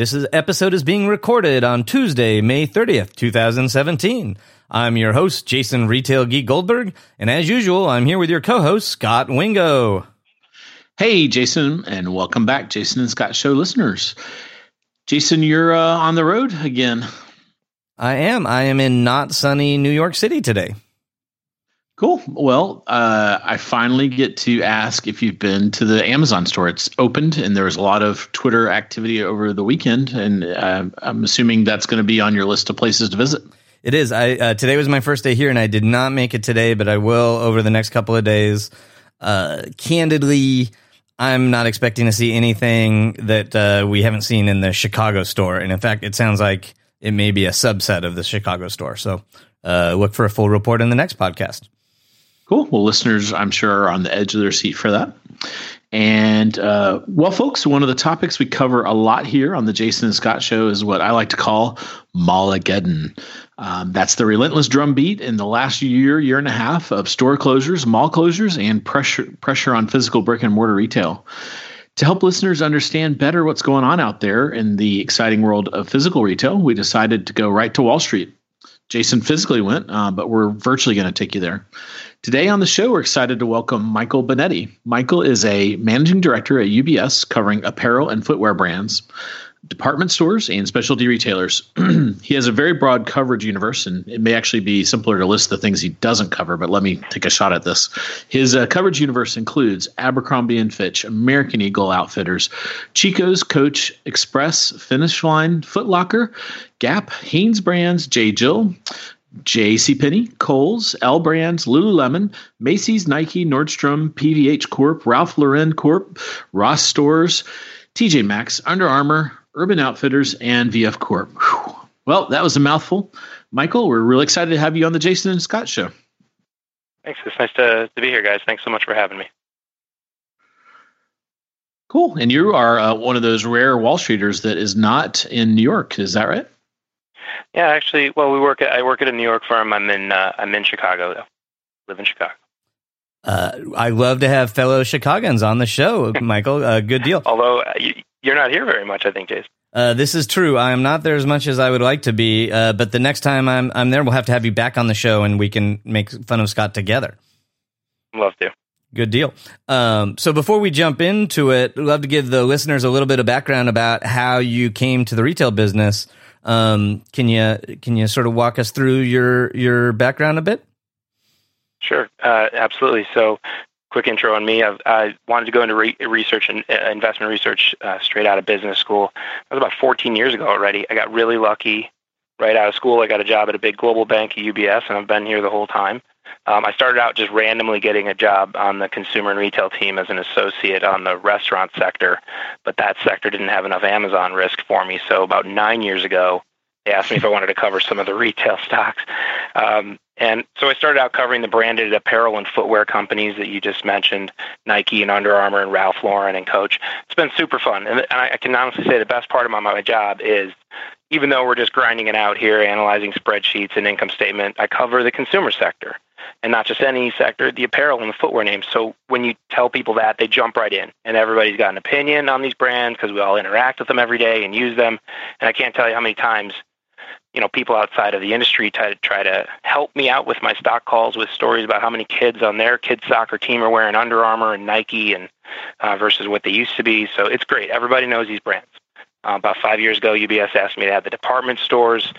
This is, episode is being recorded on Tuesday, May 30th, 2017. I'm your host, Jason Retail Geek Goldberg, and as usual, I'm here with your co-host, Scot Wingo. Hey, Jason, and welcome back, Jason and Scot Show listeners. Jason, you're uh, on the road again. I am. I am in not sunny New York City today. Cool. Well, uh, I finally get to ask if you've been to the Amazon store. It's opened, and there was a lot of Twitter activity over the weekend, and uh, I'm assuming that's going to be on your list of places to visit. It is. I uh, today was my first day here, and I did not make it today, but I will over the next couple of days. Uh, candidly, I'm not expecting to see anything that uh, we haven't seen in the Chicago store, and in fact, it sounds like it may be a subset of the Chicago store. So, uh, look for a full report in the next podcast. Cool. Well, listeners, I'm sure are on the edge of their seat for that. And uh, well, folks, one of the topics we cover a lot here on the Jason and Scot Show is what I like to call Mallageddon. Um, that's the relentless drumbeat in the last year, year and a half of store closures, mall closures, and pressure pressure on physical brick and mortar retail. To help listeners understand better what's going on out there in the exciting world of physical retail, we decided to go right to Wall Street. Jason physically went, uh, but we're virtually going to take you there. Today on the show, we're excited to welcome Michael Binetti. Michael is a managing director at UBS covering apparel and footwear brands, department stores, and specialty retailers. he has a very broad coverage universe, and it may actually be simpler to list the things he doesn't cover, but let me take a shot at this. His uh, coverage universe includes Abercrombie and Fitch, American Eagle Outfitters, Chico's, Coach, Express, Finish Line, Foot Locker, Gap, Hanesbrands, J. Jill, JCPenney, Kohl's, L Brands, Lululemon, Macy's, Nike, Nordstrom, PVH Corp, Ralph Lauren Corp, Ross Stores, TJ Maxx, Under Armour, Urban Outfitters, and VF Corp. Whew. Well, that was a mouthful. Michael, we're really excited to have you on the Jason and Scot show. Thanks. It's nice to, to be here, guys. Thanks so much for having me. Cool. And you are uh, one of those rare Wall Streeters that is not in New York. Is that right? Yeah, actually, well, we work at I work at a New York firm. I'm in uh, I'm in Chicago though. Live in Chicago. Uh, I love to have fellow Chicagoans on the show, Michael. Uh, good deal. Although uh, you, are not here very much, I think, Jason. Uh, this is true. I am not there as much as I would like to be. Uh, but the next time I'm I'm there, we'll have to have you back on the show, and we can make fun of Scot together. Love to. Good deal. Um, so before we jump into it, I'd love to give the listeners a little bit of background about how you came to the retail business. Um, can you can you sort of walk us through your your background a bit? Sure, uh, absolutely. So, quick intro on me. I've, i wanted to go into re- research and uh, investment research uh, straight out of business school. That was about 14 years ago already. I got really lucky. Right out of school, I got a job at a big global bank UBS, and I've been here the whole time. Um, I started out just randomly getting a job on the consumer and retail team as an associate on the restaurant sector, but that sector didn't have enough Amazon risk for me. So about nine years ago, they asked me if I wanted to cover some of the retail stocks. Um, and so I started out covering the branded apparel and footwear companies that you just mentioned Nike and Under Armour and Ralph Lauren and Coach. It's been super fun. And I can honestly say the best part of my, my job is even though we're just grinding it out here, analyzing spreadsheets and income statement, I cover the consumer sector and not just any sector, the apparel and the footwear names. So when you tell people that, they jump right in, and everybody's got an opinion on these brands because we all interact with them every day and use them. And I can't tell you how many times, you know, people outside of the industry try to try to help me out with my stock calls with stories about how many kids on their kids soccer team are wearing Under Armour and Nike and uh, versus what they used to be. So it's great. Everybody knows these brands. Uh, about five years ago, UBS asked me to have the department stores,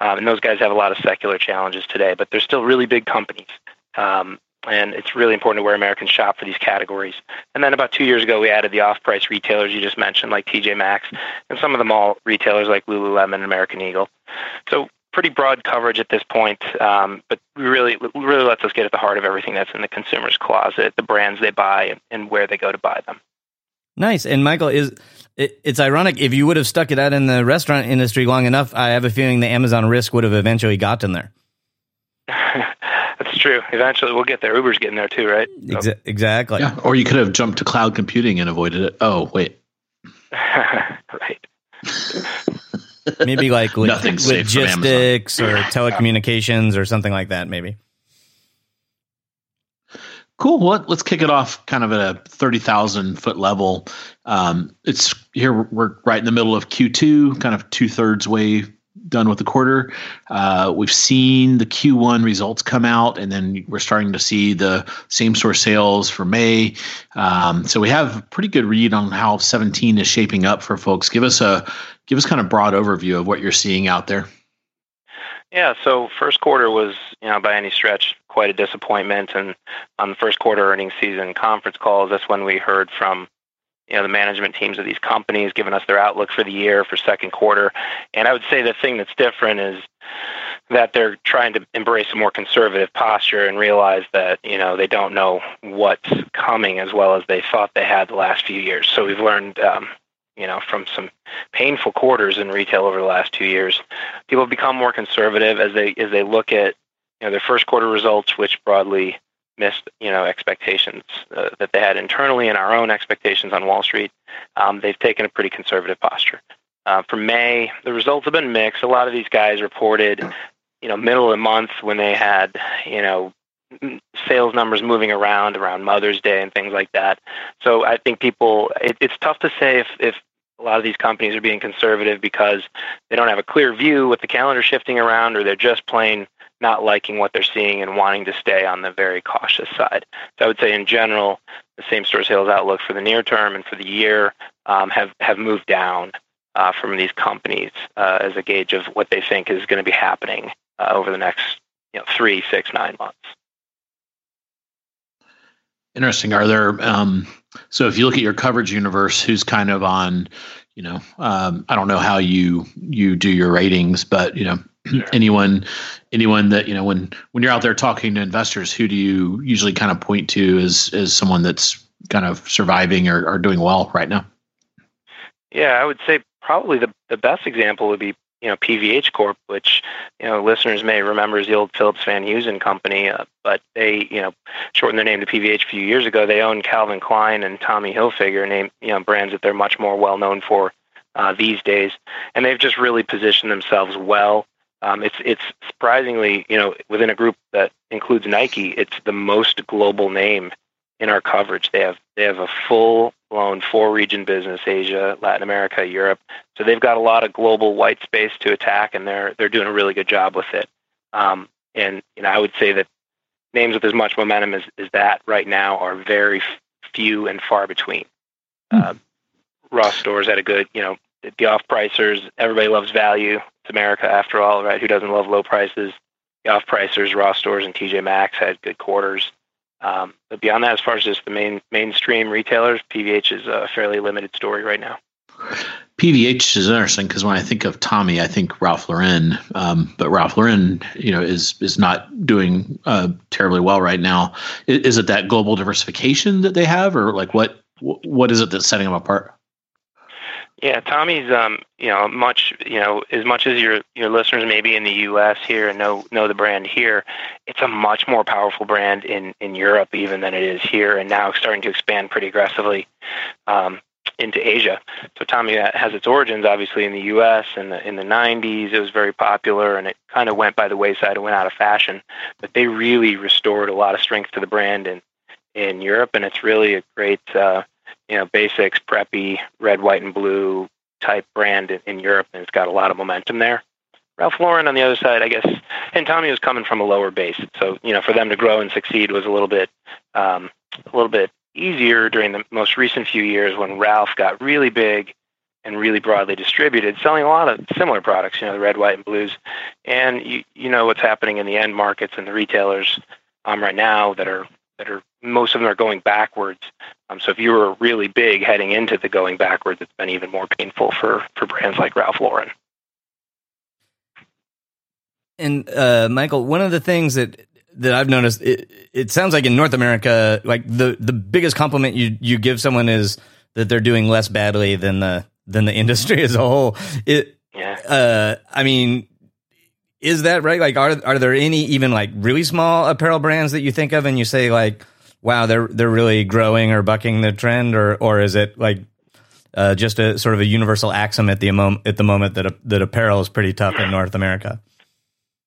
um, and those guys have a lot of secular challenges today, but they're still really big companies. Um, and it's really important to where Americans shop for these categories. And then about two years ago, we added the off-price retailers you just mentioned, like TJ Maxx, and some of the mall retailers like Lululemon and American Eagle. So pretty broad coverage at this point, um, but really really lets us get at the heart of everything that's in the consumer's closet, the brands they buy, and, where they go to buy them. Nice. And Michael, is it, it's ironic if you would have stuck it out in the restaurant industry long enough. I have a feeling the Amazon risk would have eventually gotten there. That's true. Eventually, we'll get there. Uber's getting there too, right? Exa- exactly. Yeah. Or you could have jumped to cloud computing and avoided it. Oh, wait. right. maybe like lo- Nothing's logistics or telecommunications or something like that. Maybe. Cool. Well, let's kick it off kind of at a 30,000 foot level. Um, it's here, we're right in the middle of Q2, kind of two thirds way done with the quarter. Uh, we've seen the Q1 results come out, and then we're starting to see the same store sales for May. Um, so we have a pretty good read on how 17 is shaping up for folks. Give us a give us kind of broad overview of what you're seeing out there. Yeah, so first quarter was, you know, by any stretch, quite a disappointment. And on the first quarter earnings season conference calls, that's when we heard from, you know, the management teams of these companies giving us their outlook for the year for second quarter. And I would say the thing that's different is that they're trying to embrace a more conservative posture and realize that, you know, they don't know what's coming as well as they thought they had the last few years. So we've learned, um, you know, from some painful quarters in retail over the last two years. People have become more conservative as they as they look at you know their first quarter results, which broadly missed you know expectations uh, that they had internally and our own expectations on Wall Street. Um, they've taken a pretty conservative posture. Uh, for May, the results have been mixed. A lot of these guys reported, you know, middle of the month when they had, you know, sales numbers moving around around Mother's Day and things like that. So I think people, it, it's tough to say if, if a lot of these companies are being conservative because they don't have a clear view with the calendar shifting around or they're just plain not liking what they're seeing and wanting to stay on the very cautious side. So I would say in general, the same store sales outlook for the near term and for the year um, have, have moved down uh, from these companies uh, as a gauge of what they think is going to be happening uh, over the next you know, three, six, nine months. Interesting. Are there um, so if you look at your coverage universe, who's kind of on, you know, um, I don't know how you you do your ratings, but you know, sure. anyone anyone that you know when when you're out there talking to investors, who do you usually kind of point to as as someone that's kind of surviving or, or doing well right now? Yeah, I would say probably the the best example would be you know PVH Corp, which you know listeners may remember as the old Phillips Van Heusen company, uh, but they you know shortened their name to PVH a few years ago. They own Calvin Klein and Tommy Hilfiger, name you know brands that they're much more well known for uh, these days, and they've just really positioned themselves well. Um, it's it's surprisingly you know within a group that includes Nike, it's the most global name in our coverage. They have they have a full blown four region business: Asia, Latin America, Europe. So they've got a lot of global white space to attack, and they're they're doing a really good job with it. Um, and you know, I would say that names with as much momentum as, as that right now are very few and far between. Mm. Uh, Ross Stores had a good, you know, the off pricers. Everybody loves value. It's America after all, right? Who doesn't love low prices? The off pricers, Ross Stores, and TJ Maxx had good quarters. Um, but beyond that, as far as just the main mainstream retailers, PVH is a fairly limited story right now. PVH is interesting because when I think of Tommy, I think Ralph Lauren. Um, but Ralph Lauren, you know, is is not doing uh, terribly well right now. Is, is, it that global diversification that they have, or like what what is it that's setting them apart? Yeah, Tommy's um, you know, much you know, as much as your your listeners maybe in the US here and know know the brand here, it's a much more powerful brand in in Europe even than it is here and now starting to expand pretty aggressively um, into Asia. So Tommy has its origins obviously in the US in in the 90s. It was very popular and it kind of went by the wayside and went out of fashion, but they really restored a lot of strength to the brand in in Europe and it's really a great uh you know, basics, preppy, red, white, and blue type brand in, Europe, and it's got a lot of momentum there. Ralph Lauren on the other side, I guess, and Tommy was coming from a lower base, so you know, for them to grow and succeed was a little bit, um, a little bit easier during the most recent few years when Ralph got really big and really broadly distributed, selling a lot of similar products, you know, the red, white, and blues, and you you know what's happening in the end markets and the retailers um, right now that are that are most of them are going backwards. Um, so if you were really big heading into the going backwards, it's been even more painful for for brands like Ralph Lauren. And uh, Michael, one of the things that that I've noticed, it, it sounds like in North America, like the the biggest compliment you you give someone is that they're doing less badly than the than the industry as a whole. It, yeah. Uh, I mean, is that right? Like, are are there any even like really small apparel brands that you think of and you say like, wow, they're they're really growing or bucking the trend, or or is it like uh, just a sort of a universal axiom at the moment at the moment that that apparel is pretty tough in North America?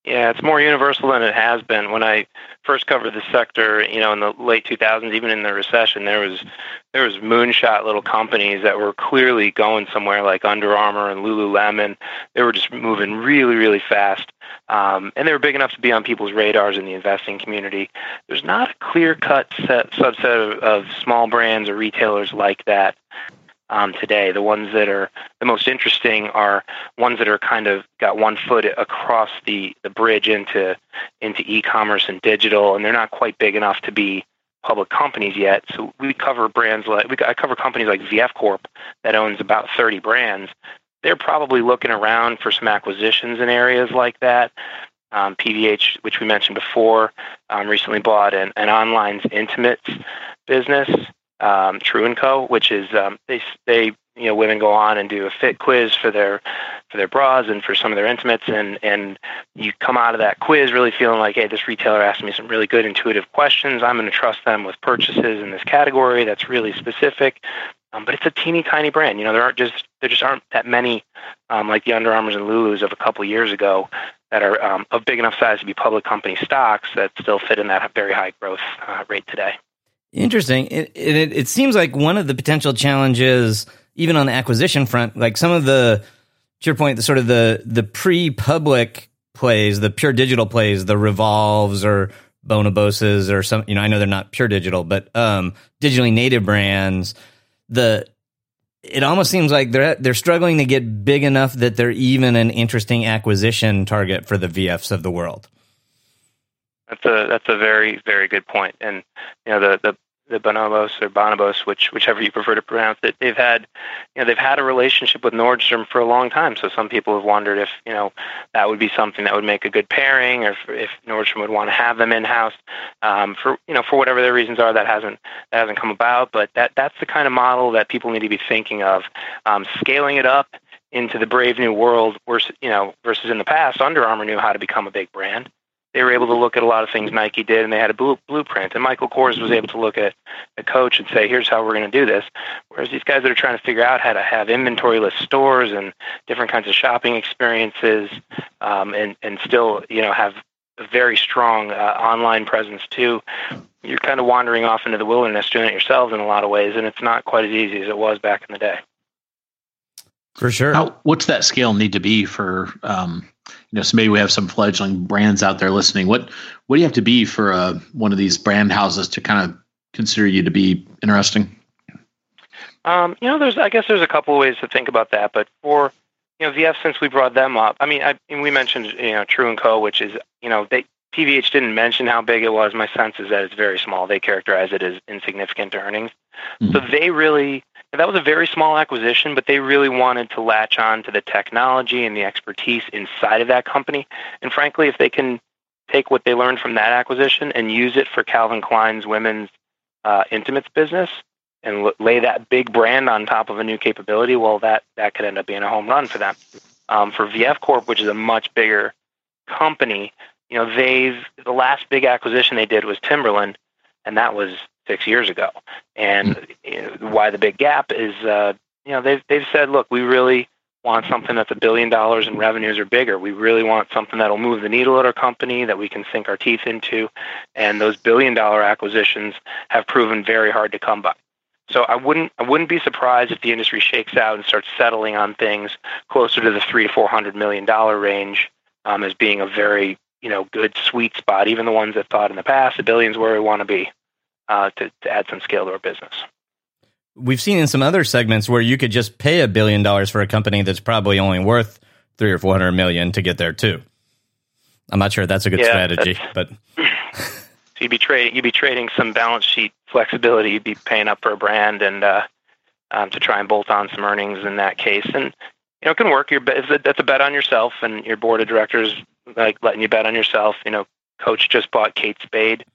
Yeah, it's more universal than it has been. When I first covered the sector, you know, in the late 2000s, even in the recession, there was there was moonshot little companies that were clearly going somewhere, like Under Armour and Lululemon. They were just moving really, really fast, um, and they were big enough to be on people's radars in the investing community. There's not a clear-cut subset of, of small brands or retailers like that um, today. The ones that are the most interesting are ones that are kind of got one foot across the, the bridge into into e-commerce and digital, and they're not quite big enough to be public companies yet. So we cover brands like we, I cover companies like VF Corp that owns about 30 brands. They're probably looking around for some acquisitions in areas like that. Um, PVH, which we mentioned before, um, recently bought an, an online intimates business um, True Co, which is um, they they you know women go on and do a fit quiz for their for their bras and for some of their intimates and and you come out of that quiz really feeling like hey this retailer asked me some really good intuitive questions. I'm going to trust them with purchases in this category that's really specific. Um, but it's a teeny tiny brand. You know there aren't just there just aren't that many um, like the Under Armours and Lulus of a couple years ago that are um, of big enough size to be public company stocks that still fit in that very high growth uh, rate today. Interesting. It, it, it seems like one of the potential challenges, even on the acquisition front, like some of the, to your point, the sort of the the pre-public plays, the pure digital plays, the revolves or bonoboses or some, you know, I know they're not pure digital, but um, digitally native brands. The it almost seems like they're they're struggling to get big enough that they're even an interesting acquisition target for the VFs of the world. That's a that's a very very good point. And you know the the the Bonobos or Bonobos, which whichever you prefer to pronounce it, they've had you know they've had a relationship with Nordstrom for a long time. So some people have wondered if you know that would be something that would make a good pairing, or if, if Nordstrom would want to have them in house. Um, for you know for whatever their reasons are, that hasn't that hasn't come about. But that that's the kind of model that people need to be thinking of, um, scaling it up into the brave new world. Versus you know versus in the past, Under Armour knew how to become a big brand they were able to look at a lot of things Nike did, and they had a blue, blueprint. And Michael Kors was able to look at a coach and say, "Here's how we're going to do this." Whereas these guys that are trying to figure out how to have inventory-less stores and different kinds of shopping experiences, um, and and still, you know, have a very strong uh, online presence too. You're kind of wandering off into the wilderness doing it yourselves in a lot of ways, and it's not quite as easy as it was back in the day. For sure. How, what's that scale need to be for um, you know, so maybe we have some fledgling brands out there listening. What what do you have to be for uh, one of these brand houses to kind of consider you to be interesting? Um, you know, there's I guess there's a couple of ways to think about that, but for you know VF, since we brought them up, I mean, I we mentioned you know True and Co, which is you know they PVH didn't mention how big it was. My sense is that it's very small. They characterize it as insignificant earnings. Mm-hmm. So they really that was a very small acquisition, but they really wanted to latch on to the technology and the expertise inside of that company. And frankly, if they can take what they learned from that acquisition and use it for Calvin Klein's women's uh, intimates business and l- lay that big brand on top of a new capability, well, that that could end up being a home run for them. Um, for VF Corp, which is a much bigger company, you know, they've the last big acquisition they did was Timberland, and that was six years ago. And you know, why the big gap is, uh, you know, they've they've said, look, we really want something that's a billion dollars in revenues or bigger. We really want something that'll move the needle at our company that we can sink our teeth into. And those billion dollar acquisitions have proven very hard to come by. So I wouldn't I wouldn't be surprised if the industry shakes out and starts settling on things closer to the three to four hundred million dollar range um, as being a very you know good sweet spot. Even the ones that thought in the past a billion's where we want to be uh, to, to add some scale to our business. We've seen in some other segments where you could just pay a billion dollars for a company that's probably only worth three or four hundred million to get there too. I'm not sure that's a good yeah, strategy, but so you'd be trading you'd be trading some balance sheet flexibility. You'd be paying up for a brand and uh, um, to try and bolt on some earnings in that case, and you know it can work. You're, that's a bet on yourself, and your board of directors like letting you bet on yourself. You know, coach just bought Kate Spade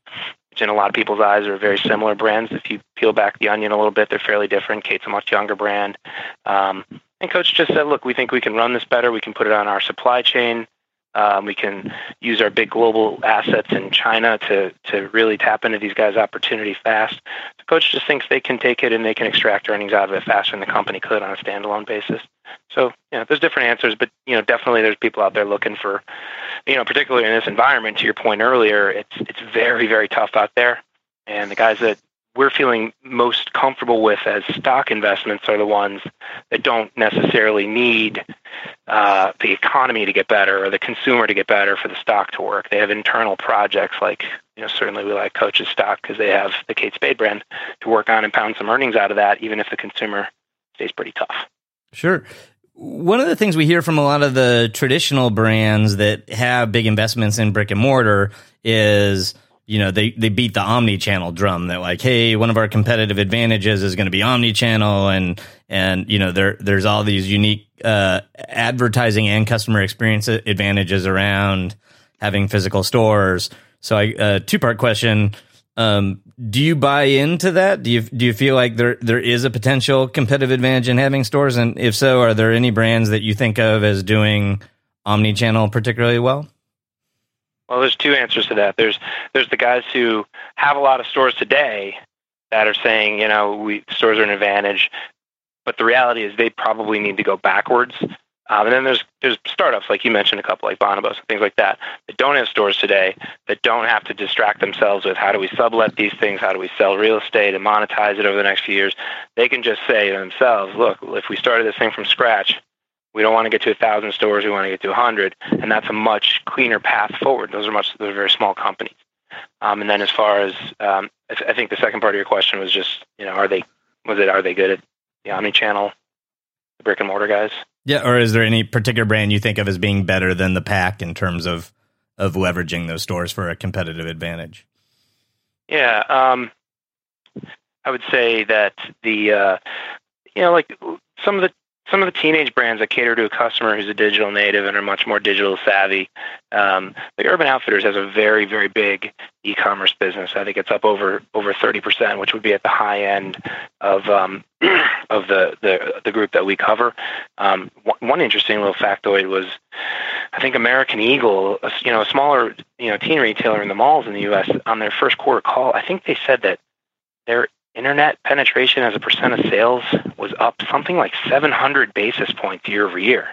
which in a lot of people's eyes are very similar brands. If you peel back the onion a little bit, they're fairly different. Kate's a much younger brand. Um, and coach just said, look, we think we can run this better. We can put it on our supply chain. Um, we can use our big global assets in China to to really tap into these guys' opportunity fast. The coach just thinks they can take it and they can extract earnings out of it faster than the company could on a standalone basis. So, you know, there's different answers, but you know, definitely there's people out there looking for, you know, particularly in this environment. To your point earlier, it's it's very very tough out there, and the guys that we're feeling most comfortable with as stock investments are the ones that don't necessarily need uh, the economy to get better or the consumer to get better for the stock to work. They have internal projects like, you know, certainly we like Coach's stock because they have the Kate Spade brand to work on and pound some earnings out of that, even if the consumer stays pretty tough. Sure. One of the things we hear from a lot of the traditional brands that have big investments in brick and mortar is you know they they beat the omni-channel drum. That like hey one of our competitive advantages is going to be omni-channel and and you know there there's all these unique uh, advertising and customer experience advantages around having physical stores. So i uh, two part question. Um, do you buy into that? Do you do you feel like there there is a potential competitive advantage in having stores? And if so are there any brands that you think of as doing omni-channel particularly well well, there's two answers to that. There's there's the guys who have a lot of stores today that are saying, you know, we stores are an advantage, but the reality is they probably need to go backwards. Um, and then there's there's startups like you mentioned, a couple like Bonobos and things like that that don't have stores today that don't have to distract themselves with how do we sublet these things, how do we sell real estate and monetize it over the next few years. They can just say to themselves, look, if we started this thing from scratch, we don't want to get to a thousand stores. We want to get to a hundred, and that's a much cleaner path forward. Those are much those are very small companies. Um, and then as far as um, I, th- I, think the second part of your question was just you know are they was it are they good at the omni-channel, the brick and mortar guys? Yeah, or is there any particular brand you think of as being better than the pack in terms of of leveraging those stores for a competitive advantage? Yeah, um, I would say that the uh, you know like some of the some of the teenage brands that cater to a customer who's a digital native and are much more digital savvy. Um, the Urban Outfitters has a very, very big e-commerce business. I think it's up over over thirty percent, which would be at the high end of um, of the, the the group that we cover. Um, one interesting little factoid was, I think American Eagle, a, you know, a smaller you know teen retailer in the malls in the U.S. on their first quarter call, I think they said that their internet penetration as a percent of sales was up something like 700 basis points year over year.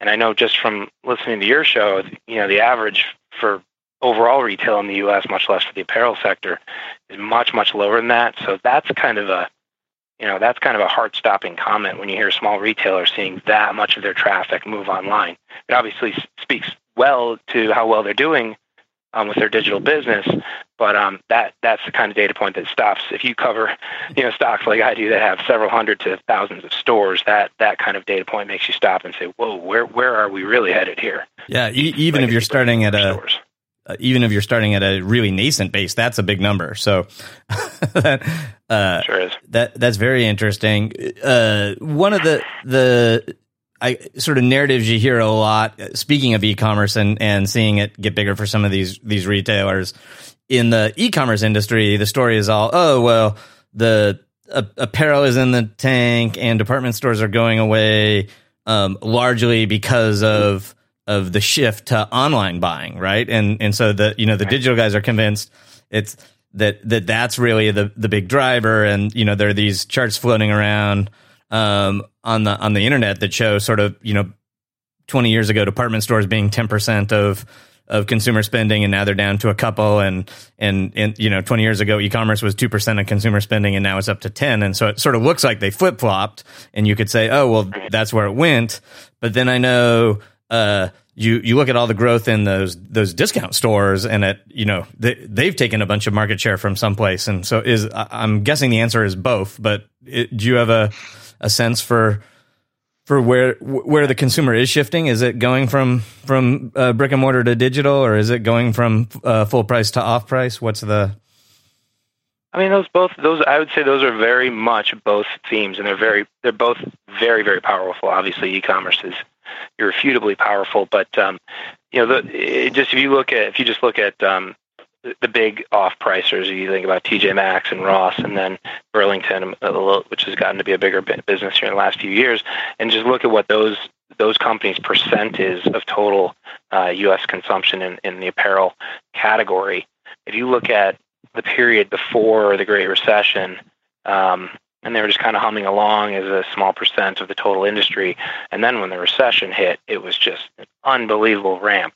And I know just from listening to your show, you know, the average for overall retail in the US, much less for the apparel sector, is much, much lower than that. So that's kind of a you know, that's kind of a heart stopping comment when you hear small retailers seeing that much of their traffic move online. It obviously speaks well to how well they're doing um, with their digital business. But um, that that's the kind of data point that stops. If you cover, you know, stocks like I do that have several hundred to thousands of stores, that that kind of data point makes you stop and say, "Whoa, where where are we really headed here?" Yeah, e- even if you're starting at a uh, even if you're starting at a really nascent base, that's a big number. So that uh, sure that that's very interesting. Uh, one of the the I sort of narratives you hear a lot. Speaking of e-commerce and and seeing it get bigger for some of these these retailers in the e-commerce industry, the story is all oh well the uh, apparel is in the tank and department stores are going away um, largely because of of the shift to online buying, right? And and so the you know the digital guys are convinced it's that that that's really the the big driver, and you know there are these charts floating around um, on the on the internet that show sort of you know 20 years ago department stores being 10% of of consumer spending and now they're down to a couple. And and and you know 20 years ago e-commerce was 2% of consumer spending and now it's up to 10 and so it sort of looks like they flip-flopped and you could say oh well that's where it went. But then i know uh, you you look at all the growth in those those discount stores and it you know they, they've taken a bunch of market share from someplace. And so is i'm guessing the answer is both but it, do you have a a sense for for where where the consumer is shifting? Is it going from from uh, brick and mortar to digital, or is it going from uh, full price to off price? What's the I mean, those both those I would say those are very much both themes, and they're very they're both very very powerful. Obviously, e-commerce is irrefutably powerful, but um, you know, the, just if you look at if you just look at um, the big off-pricers. You think about TJ Maxx and Ross, and then Burlington, which has gotten to be a bigger business here in the last few years. And just look at what those those companies' percentage is of total uh, U.S. consumption in, in the apparel category, if you look at the period before the Great Recession, um, and they were just kind of humming along as a small percent of the total industry. And then when the recession hit, it was just an unbelievable ramp.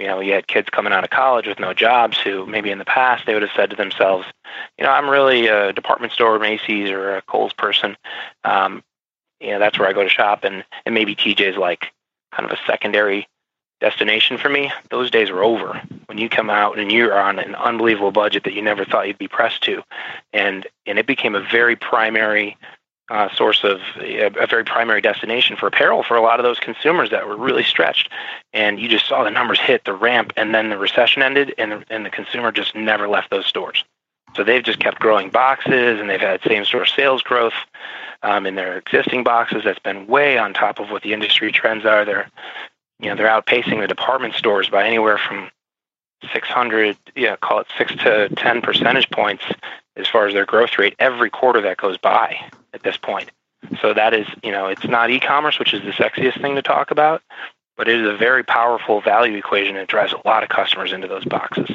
You know, you had kids coming out of college with no jobs who maybe in the past they would have said to themselves, you know, I'm really a department store, Macy's, or a Kohl's person. Um, you know, that's where I go to shop, and and maybe TJ's like kind of a secondary destination for me. Those days are over. When you come out and you're on an unbelievable budget that you never thought you'd be pressed to, and and it became a very primary uh, source of a, a, very primary destination for apparel for a lot of those consumers that were really stretched. And you just saw the numbers hit the ramp, and then the recession ended, and the, and the consumer just never left those stores. So they've just kept growing boxes, and they've had same store sales growth um, in their existing boxes. That's been way on top of what the industry trends are. They're you know, they're outpacing the department stores by anywhere from 600, yeah, call it six to 10 percentage points as far as their growth rate every quarter that goes by at this point. So that is, you know, it's not e-commerce, which is the sexiest thing to talk about, but it is a very powerful value equation that drives a lot of customers into those boxes.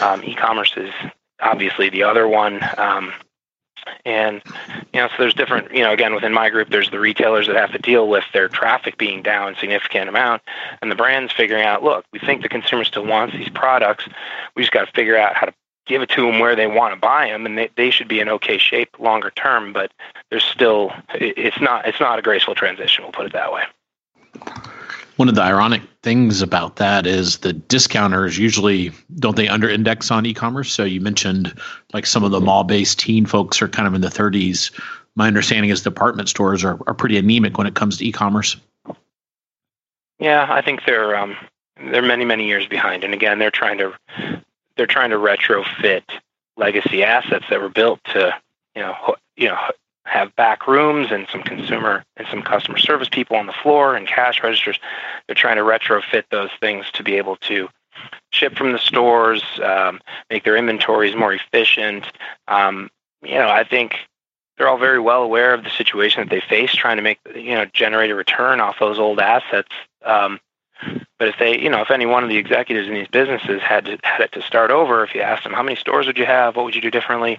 Um, e-commerce is obviously the other one. Um, and you know, so there's different. You know, again, within my group, there's the retailers that have to deal with their traffic being down significant amount, and the brands figuring out, look, we think the consumer still wants these products. We just got to figure out how to give it to them where they want to buy them, and they, they should be in okay shape longer term. But there's still, it's not, it's not a graceful transition. We'll put it that way. One of the ironic things about that is the discounters usually don't they under index on e-commerce. So you mentioned like some of the mall-based teen folks are kind of in the 30s. My understanding is department stores are, are pretty anemic when it comes to e-commerce. Yeah, I think they're um, they're many many years behind, and again, they're trying to they're trying to retrofit legacy assets that were built to you know you know have back rooms and some consumer and some customer service people on the floor and cash registers. They're trying to retrofit those things to be able to ship from the stores, um, make their inventories more efficient. Um, you know, I think they're all very well aware of the situation that they face, trying to make you know generate a return off those old assets. Um, but if they, you know, if any one of the executives in these businesses had to, had it to start over, if you asked them how many stores would you have, what would you do differently,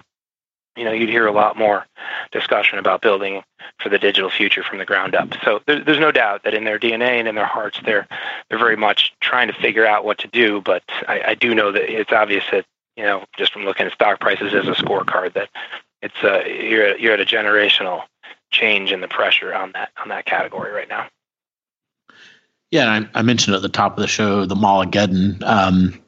you know, you'd hear a lot more discussion about building for the digital future from the ground up. So there, there's no doubt that in their DNA and in their hearts, they're they're very much trying to figure out what to do. But I, I do know that it's obvious that you know, just from looking at stock prices as a scorecard, that it's uh, you're you're at a generational change in the pressure on that on that category right now. Yeah, I, I, mentioned at the top of the show the Mallageddon. Um,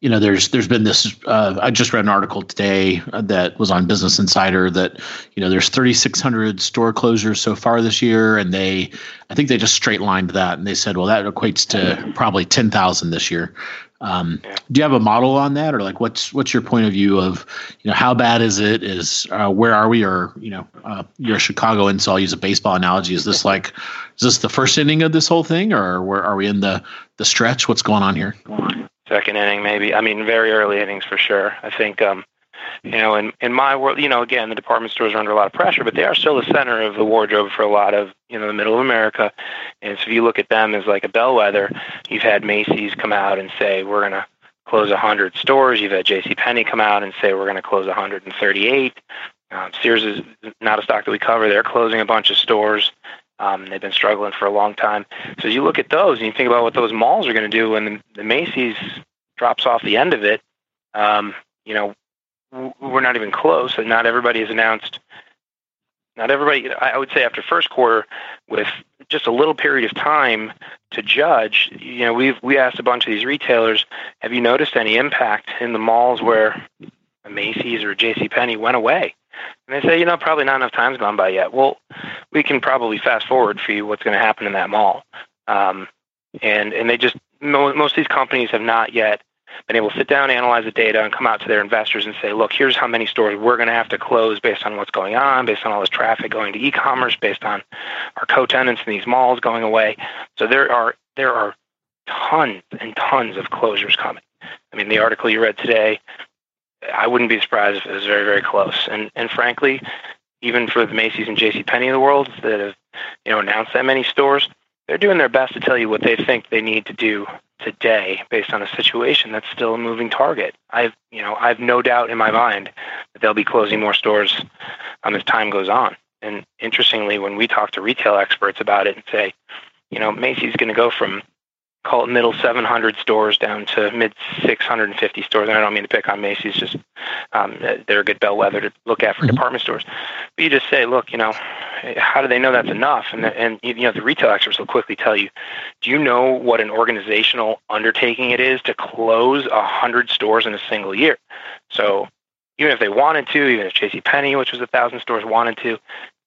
you know, there's there's been this. Uh, I just read an article today that was on Business Insider that you know there's 3,600 store closures so far this year, and they I think they just straight lined that, and they said, well, that equates to probably 10,000 this year. Um, do you have a model on that, or like what's what's your point of view of you know how bad is it? Is uh, where are we? Or you know, uh, you're a Chicago, and so I'll use a baseball analogy. Is this like is this the first inning of this whole thing, or where are we in the the stretch? What's going on here? second inning, maybe. I mean, very early innings for sure. I think, um, you know, in in my world, you know, again, the department stores are under a lot of pressure, but they are still the center of the wardrobe for a lot of you know the middle of America. And so if you look at them as like a bellwether, you've had Macy's come out and say we're going to close 100 stores. You've had J.C. Penney come out and say we're going to close 138. Um, Sears is not a stock that we cover. They're closing a bunch of stores. Um, they've been struggling for a long time. So you look at those and you think about what those malls are going to do when the, the Macy's drops off the end of it. Um, you know, we're not even close, and not everybody has announced. Not everybody. I would say after first quarter, with just a little period of time to judge, you know, we've we asked a bunch of these retailers, have you noticed any impact in the malls where Macy's or J.C. Penney went away? And they say, you know, probably not enough time's gone by yet. Well, we can probably fast forward for you what's going to happen in that mall. Um, and and they just most of these companies have not yet been able to sit down, analyze the data, and come out to their investors and say, look, here's how many stores we're going to have to close based on what's going on, based on all this traffic going to e-commerce, based on our co-tenants in these malls going away. So there are there are tons and tons of closures coming. I mean, the article you read today I wouldn't be surprised if it was very, very close. And and frankly, even for the Macy's and J.C. Penney of the world that have you know announced that many stores, they're doing their best to tell you what they think they need to do today based on a situation that's still a moving target. I've you know I've no doubt in my mind that they'll be closing more stores um, as time goes on. And interestingly, when we talk to retail experts about it and say, you know, Macy's going to go from call it middle 700 stores down to mid 650 stores. And I don't mean to pick on Macy's, just um, they're a good bellwether to look at for mm-hmm. department stores. But you just say, look, you know, how do they know that's enough? And the, and you know, the retail experts will quickly tell you, do you know what an organizational undertaking it is to close a hundred stores in a single year? So even if they wanted to, even if J.C. Penney, which was a thousand stores, wanted to,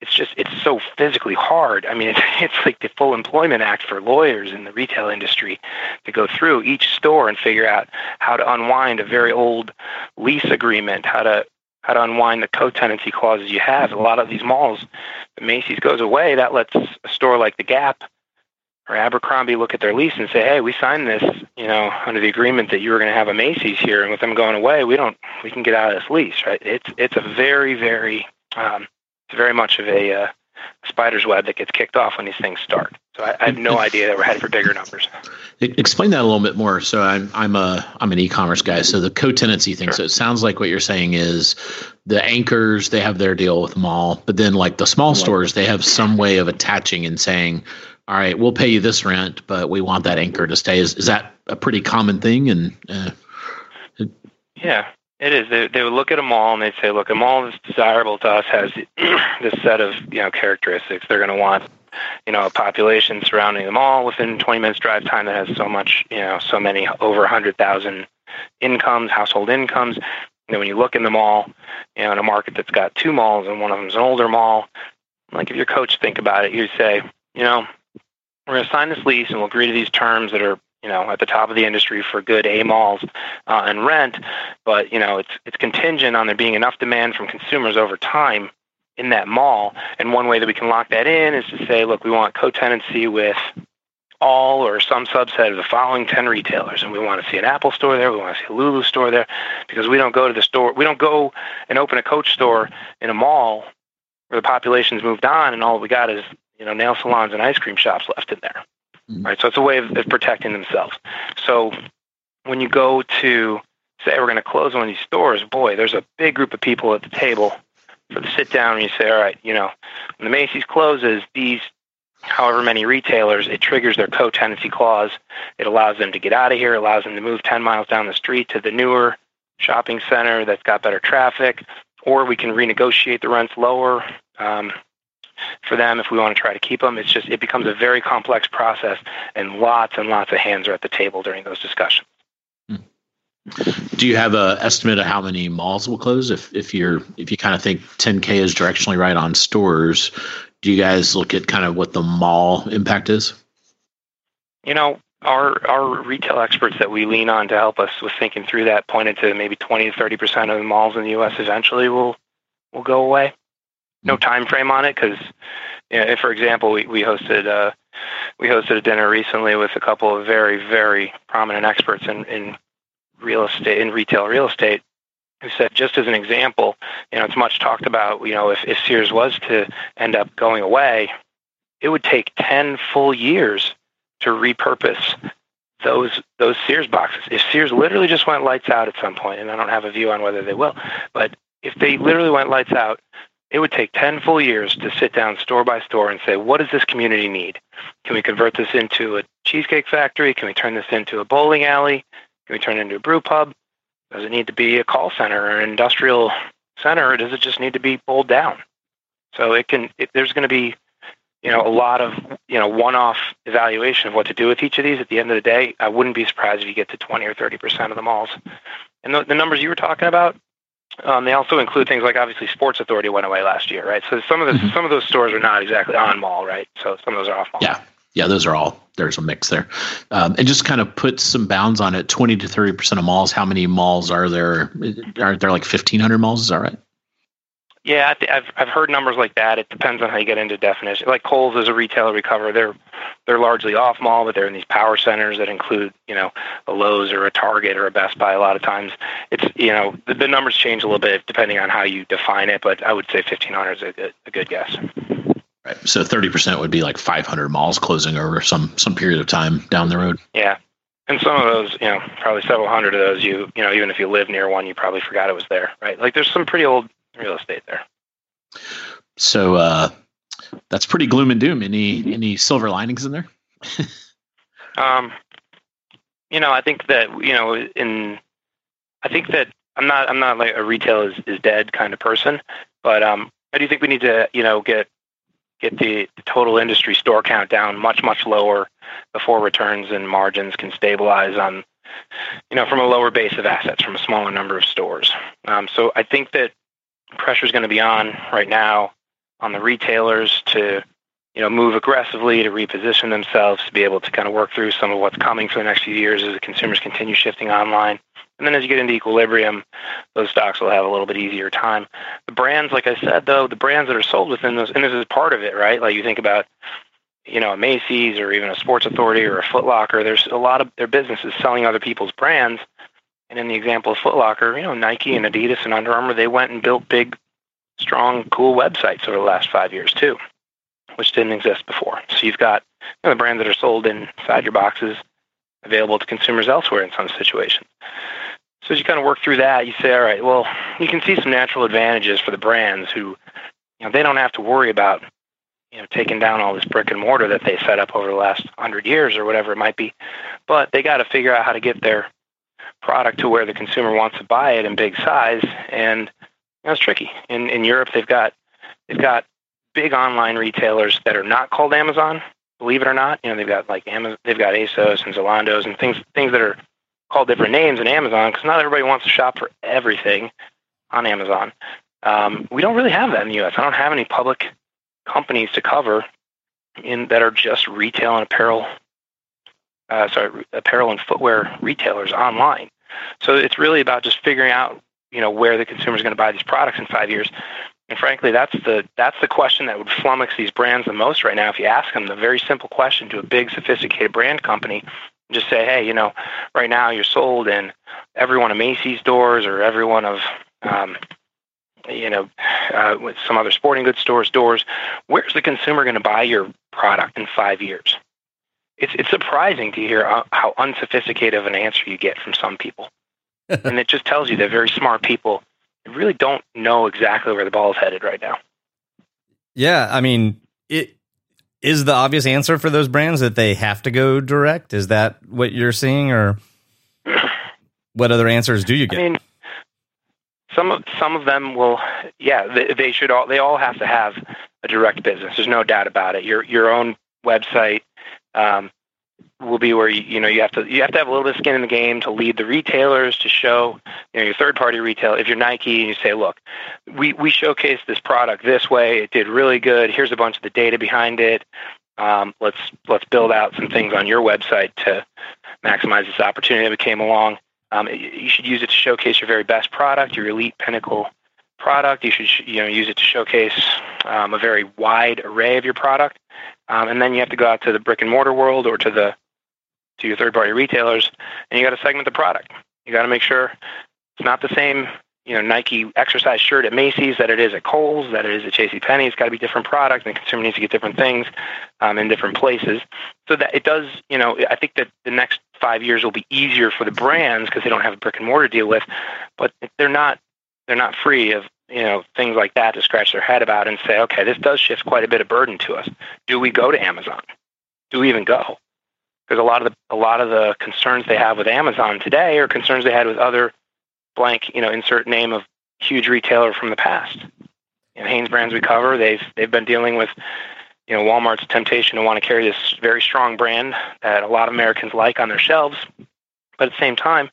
it's just it's so physically hard. I mean, it's it's like the full employment act for lawyers in the retail industry to go through each store and figure out how to unwind a very old lease agreement, how to how to unwind the co-tenancy clauses you have. A lot of these malls, the Macy's goes away, that lets a store like the Gap or Abercrombie look at their lease and say, "Hey, we signed this, you know, under the agreement that you were going to have a Macy's here, and with them going away, we don't, we can get out of this lease, right?" It's it's a very very um, it's very much of a uh, spider's web that gets kicked off when these things start. So I, I have no idea that we're headed for bigger numbers. Explain that a little bit more. So I'm I'm a I'm an e-commerce guy. So the co-tenancy thing. Sure. So it sounds like what you're saying is the anchors they have their deal with them all, but then like the small stores they have some way of attaching and saying, all right, we'll pay you this rent, but we want that anchor to stay. Is is that a pretty common thing? And uh, yeah, it is. They, they would look at a mall and they'd say, "Look, a mall that's desirable to us has this set of you know characteristics. They're going to want you know a population surrounding the mall within 20 minutes drive time that has so much you know so many over 100,000 incomes, household incomes. And then when you look in the mall, you know, in a market that's got two malls and one of them's an older mall, like if your coach think about it, you say, you know, we're going to sign this lease and we'll agree to these terms that are you know, at the top of the industry for good A malls uh, and rent, but you know, it's it's contingent on there being enough demand from consumers over time in that mall. And one way that we can lock that in is to say, look, we want co-tenancy with all or some subset of the following 10 retailers and we want to see an Apple store there, we want to see a Lulu store there because we don't go to the store, we don't go and open a coach store in a mall where the population's moved on and all we got is, you know, nail salons and ice cream shops left in there. Right. So it's a way of, of protecting themselves. So when you go to say we're going to close one of these stores, boy, there's a big group of people at the table for the sit down and you say, all right, you know, when the Macy's closes, these however many retailers, it triggers their co-tenancy clause. It allows them to get out of here, allows them to move 10 miles down the street to the newer shopping center that's got better traffic, or we can renegotiate the rents lower. Um, for them if we want to try to keep them. It's just it becomes a very complex process, and lots and lots of hands are at the table during those discussions. Hmm. Do you have an estimate of how many malls will close? If if you're if you kind of think 10k is directionally right on stores, do you guys look at kind of what the mall impact is? You know, our our retail experts that we lean on to help us with thinking through that pointed to maybe 20 to 30 percent of the malls in the U.S. eventually will will go away no time frame on it because, you know, for example, we, we hosted uh, we hosted a dinner recently with a couple of very very prominent experts in, in real estate in retail real estate who said just as an example, you know, it's much talked about, you know, if, if Sears was to end up going away, it would take 10 full years to repurpose those those Sears boxes. If Sears literally just went lights out at some point, and I don't have a view on whether they will, but if they literally went lights out, it would take 10 full years to sit down store by store and say, what does this community need? Can we convert this into a cheesecake factory? Can we turn this into a bowling alley? Can we turn it into a brew pub? Does it need to be a call center or an industrial center, or does it just need to be pulled down? So it can. It, there's going to be, you know, a lot of you know one-off evaluation of what to do with each of these. At the end of the day, I wouldn't be surprised if you get to 20 or 30 percent of the malls. And the, the numbers you were talking about, um, they also include things like obviously Sports Authority went away last year, right? So some of the, mm-hmm. some of those stores are not exactly on mall, right? So some of those are off mall. Yeah, yeah, those are all. There's a mix there, um, and just kind of put some bounds on it. Twenty to thirty percent of malls. How many malls are there? Are there like fifteen hundred malls? Is that right? Yeah, I've I've heard numbers like that. It depends on how you get into definition. Like Kohl's as a retailer recover, they're they're largely off mall, but they're in these power centers that include you know a Lowe's or a Target or a Best Buy. A lot of times, it's you know the, the numbers change a little bit depending on how you define it, but I would say fifteen hundred is a good, a good guess. Right. So 30% would be like 500 malls closing over some some period of time down the road. Yeah. And some of those, you know, probably several hundred of those, you you know, even if you live near one, you probably forgot it was there, right? Like there's some pretty old real estate there. So uh, that's pretty gloom and doom. Any any silver linings in there? um, you know, I think that you know, in I think that I'm not I'm not like a retail is, is dead kind of person, but um, I do think we need to you know get get the, the total industry store count down much much lower before returns and margins can stabilize on you know from a lower base of assets from a smaller number of stores. Um, so I think that pressure is going to be on right now on the retailers to you know move aggressively to reposition themselves to be able to kind of work through some of what's coming for the next few years as the consumers continue shifting online. And then as you get into equilibrium, those stocks will have a little bit easier time. The brands, like I said, though, the brands that are sold within those, and this is part of it, right? Like you think about, you know, a Macy's or even a Sports Authority or a Foot Locker. There's a lot of their businesses selling other people's brands. And in the example of Foot Locker, you know, Nike and mm-hmm. Adidas and Under Armour, they went and built big, strong, cool websites over the last five years too, which didn't exist before. So you've got you know, the brands that are sold inside your boxes available to consumers elsewhere in some situations. So as you kind of work through that, you say, all right, well, you can see some natural advantages for the brands who, you know, they don't have to worry about, you know, taking down all this brick and mortar that they set up over the last hundred years or whatever it might be, but they got to figure out how to get their product to where the consumer wants to buy it in big size, and you know, tricky. In in Europe, they've got they've got big online retailers that are not called Amazon. Believe it or not, you know they've got like Amazon, they've got ASOS and Zalando's and things things that are called different names in Amazon because not everybody wants to shop for everything on Amazon. Um, we don't really have that in the U.S. I don't have any public companies to cover in that are just retail and apparel. Uh, sorry, apparel and footwear retailers online. So it's really about just figuring out, you know, where the consumer is going to buy these products in five years. And frankly, that's the that's the question that would flummox these brands the most right now. If you ask them the very simple question to a big, sophisticated brand company, just say, hey, you know, right now you're sold in every one of Macy's doors or every one of, um, you know, uh, with some other sporting goods stores doors. Where's the consumer going to buy your product in five years? It's it's surprising to hear how unsophisticated of an answer you get from some people, and it just tells you that very smart people really don't know exactly where the ball is headed right now. Yeah, I mean, it is the obvious answer for those brands that they have to go direct? Is that what you're seeing, or what other answers do you get? I mean, some of some of them will, yeah, they, they should all they all have to have a direct business. There's no doubt about it. Your your own website um, will be where you, you know you have to you have to have a little bit of skin in the game to lead the retailers to show you know your third party retail. If you're Nike and you say look we we showcased this product this way. It did really good. Here's a bunch of the data behind it. Um, let's let's build out some things on your website to maximize this opportunity that came along. Um, you should use it to showcase your very best product your elite pinnacle product you should you know use it to showcase um, a very wide array of your product um, and then you have to go out to the brick and mortar world or to the to your third party retailers, and you got to segment the product. You got to make sure it's not the same, you know, Nike exercise shirt at Macy's that it is at Kohl's, that it is at J.C. Penney. It's got to be different product, and the consumer needs to get different things um, in different places. So that it does, you know, I think that the next five years will be easier for the brands because they don't have a brick and mortar to deal with, but they're not they're not free of you know things like that to scratch their head about and say, okay, this does shift quite a bit of burden to us. Do we go to Amazon? Do we even go? Because a lot of the a lot of the concerns they have with Amazon today are concerns they had with other blank, you know, insert name of huge retailer from the past. You know, Hanesbrands we cover, they've they've been dealing with you know Walmart's temptation to want to carry this very strong brand that a lot of Americans like on their shelves, but at the same time,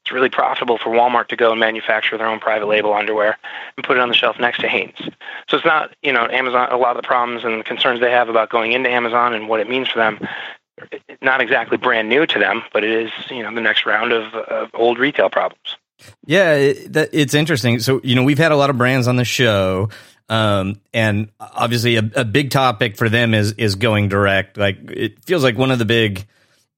it's really profitable for Walmart to go and manufacture their own private label underwear and put it on the shelf next to Hanes. So it's not, you know, Amazon, a lot of the problems and concerns they have about going into Amazon and what it means for them, not exactly brand new to them, but it is, you know, the next round of, of old retail problems. Yeah, it, that, it's interesting. So, you know, we've had a lot of brands on the show. Um, and obviously a, a big topic for them is, is going direct. Like it feels like one of the big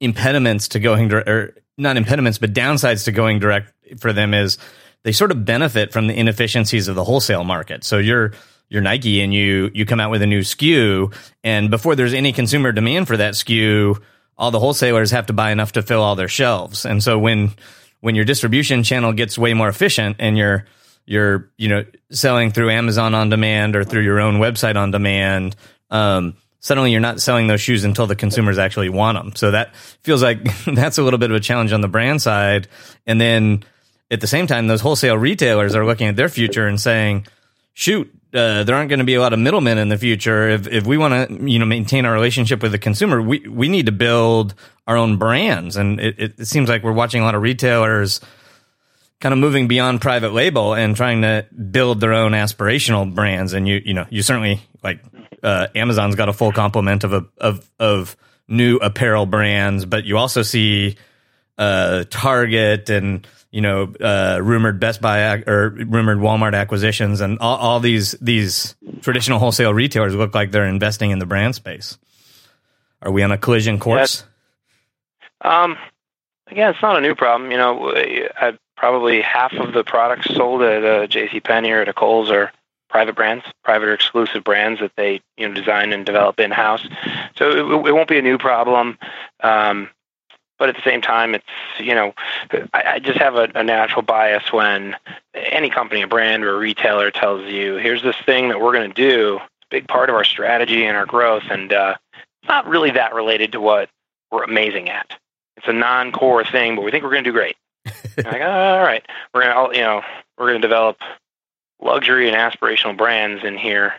impediments to going direct, not impediments, but downsides to going direct for them is they sort of benefit from the inefficiencies of the wholesale market. So you're you're Nike and you you come out with a new SKU, and before there's any consumer demand for that SKU, all the wholesalers have to buy enough to fill all their shelves. And so when when your distribution channel gets way more efficient and you're you're you know selling through Amazon on demand or through your own website on demand, um, suddenly you're not selling those shoes until the consumers actually want them. So that feels like that's a little bit of a challenge on the brand side. And then at the same time, those wholesale retailers are looking at their future and saying, shoot, uh, there aren't going to be a lot of middlemen in the future. If if we want to, you know, maintain our relationship with the consumer, we we need to build our own brands. And it, it seems like we're watching a lot of retailers kind of moving beyond private label and trying to build their own aspirational brands. And you you know, you certainly like uh, Amazon's got a full complement of a, of of new apparel brands, but you also see uh, Target and you know, uh, rumored Best Buy or rumored Walmart acquisitions, and all, all, these these traditional wholesale retailers look like they're investing in the brand space. Are we on a collision course? Um, again, it's not a new problem. You know, I, probably half of the products sold at uh, J.C. Penney or at a Kohl's are private brands, private or exclusive brands that they you know design and develop in house. So it, it, won't be a new problem. Um, but at the same time, it's you know, I, I just have a, a, natural bias when any company, a brand, or a retailer tells you, "Here's this thing that we're going to do. A big part of our strategy and our growth," and uh, it's not really that related to what we're amazing at. It's a non-core thing, but we think we're going to do great. like, all right, we're going to, you know, we're going to develop luxury and aspirational brands in here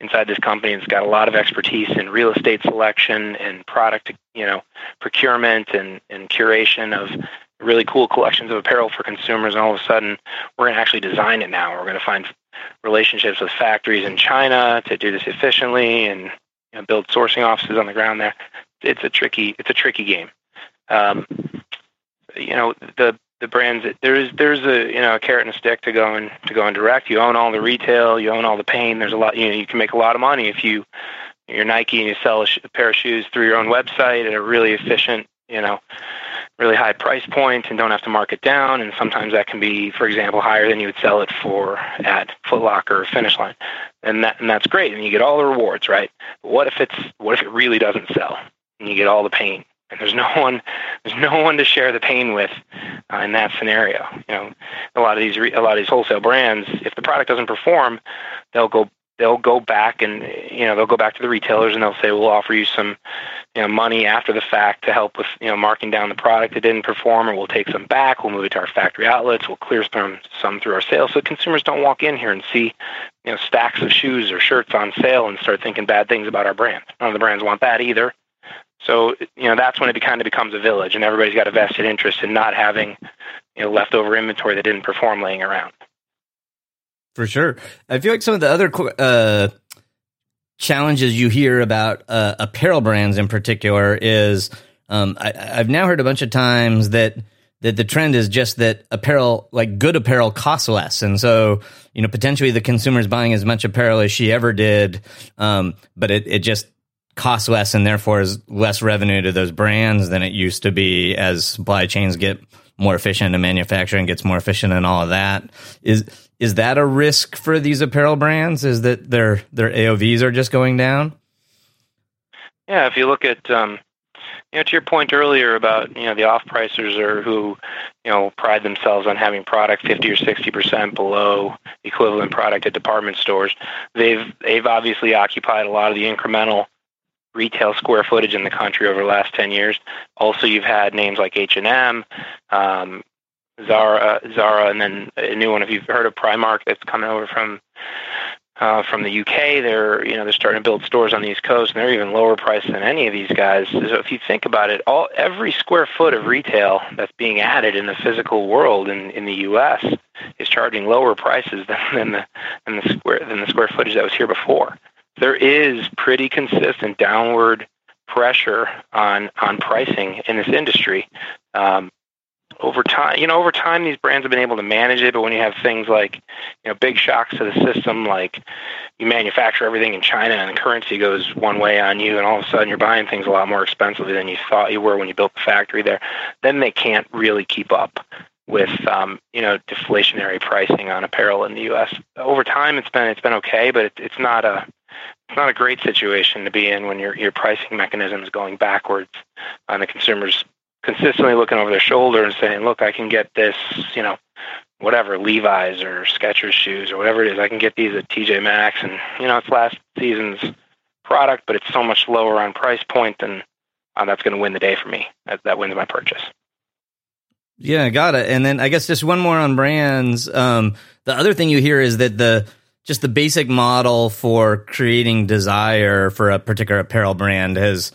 inside this company it's got a lot of expertise in real estate selection and product, you know, procurement and, and curation of really cool collections of apparel for consumers. And all of a sudden, we're going to actually design it now. We're going to find relationships with factories in China to do this efficiently and you know, build sourcing offices on the ground there. It's a tricky, it's a tricky game. Um, you know, the the brands that there's there's a you know a carrot and a stick to go and to go and direct. You own all the retail, you own all the pain. There's a lot you know you can make a lot of money if you you're Nike and you sell a, sh- a pair of shoes through your own website at a really efficient you know really high price point and don't have to mark it down. And sometimes that can be, for example, higher than you would sell it for at Foot Locker or Finish Line, and that and that's great. And you get all the rewards, right? But what if it's what if it really doesn't sell and you get all the pain and there's no one there's no one to share the pain with uh, in that scenario. You know a lot of these re- a lot of these wholesale brands if the product doesn't perform they'll go they'll go back and you know they'll go back to the retailers and they'll say we'll offer you some you know money after the fact to help with you know marking down the product that didn't perform or we'll take some back. We'll move it to our factory outlets. We'll clear some some through our sales. So consumers don't walk in here and see you know stacks of shoes or shirts on sale and start thinking bad things about our brand. None of the brands want that either so you know that's when it kind of becomes a village, and everybody's got a vested interest in not having you know leftover inventory that didn't perform laying around. For sure, I feel like some of the other uh, challenges you hear about uh, apparel brands in particular is um, I, I've now heard a bunch of times that that the trend is just that apparel, like good apparel, costs less, and so you know potentially the consumer is buying as much apparel as she ever did, um, but it, it just costs less and therefore is less revenue to those brands than it used to be as supply chains get more efficient and manufacturing gets more efficient and all of that. Is is that a risk for these apparel brands? Is that their their AOVs are just going down? Yeah, if you look at um, you know to your point earlier about you know the off pricers or who you know pride themselves on having product 50 or 60 percent below equivalent product at department stores they've they've obviously occupied a lot of the incremental retail square footage in the country over the last 10 years. Also, you've had names like H&M, um, Zara, Zara, and then a new one. If you've heard of Primark, that's coming over from uh, from the UK. They're you know they're starting to build stores on the East Coast, and they're even lower priced than any of these guys. So if you think about it, all every square foot of retail that's being added in the physical world in, in the U.S. is charging lower prices than, than the than the square than the square footage that was here before there is pretty consistent downward pressure on on pricing in this industry. Um, over time, you know, over time, these brands have been able to manage it. But when you have things like, you know, big shocks to the system, like you manufacture everything in China and the currency goes one way on you, and all of a sudden you're buying things a lot more expensively than you thought you were when you built the factory there, then they can't really keep up with um, you know deflationary pricing on apparel in the U.S. Over time, it's been it's been okay, but it, it's not a it's not a great situation to be in when your your pricing mechanism is going backwards, and the consumers consistently looking over their shoulder and saying, "Look, I can get this, you know, whatever Levi's or Skechers shoes or whatever it is. I can get these at TJ Maxx, and you know, it's last season's product, but it's so much lower on price point, and uh, that's going to win the day for me. That, that wins my purchase." Yeah, got it. And then I guess just one more on brands. Um, the other thing you hear is that the just the basic model for creating desire for a particular apparel brand has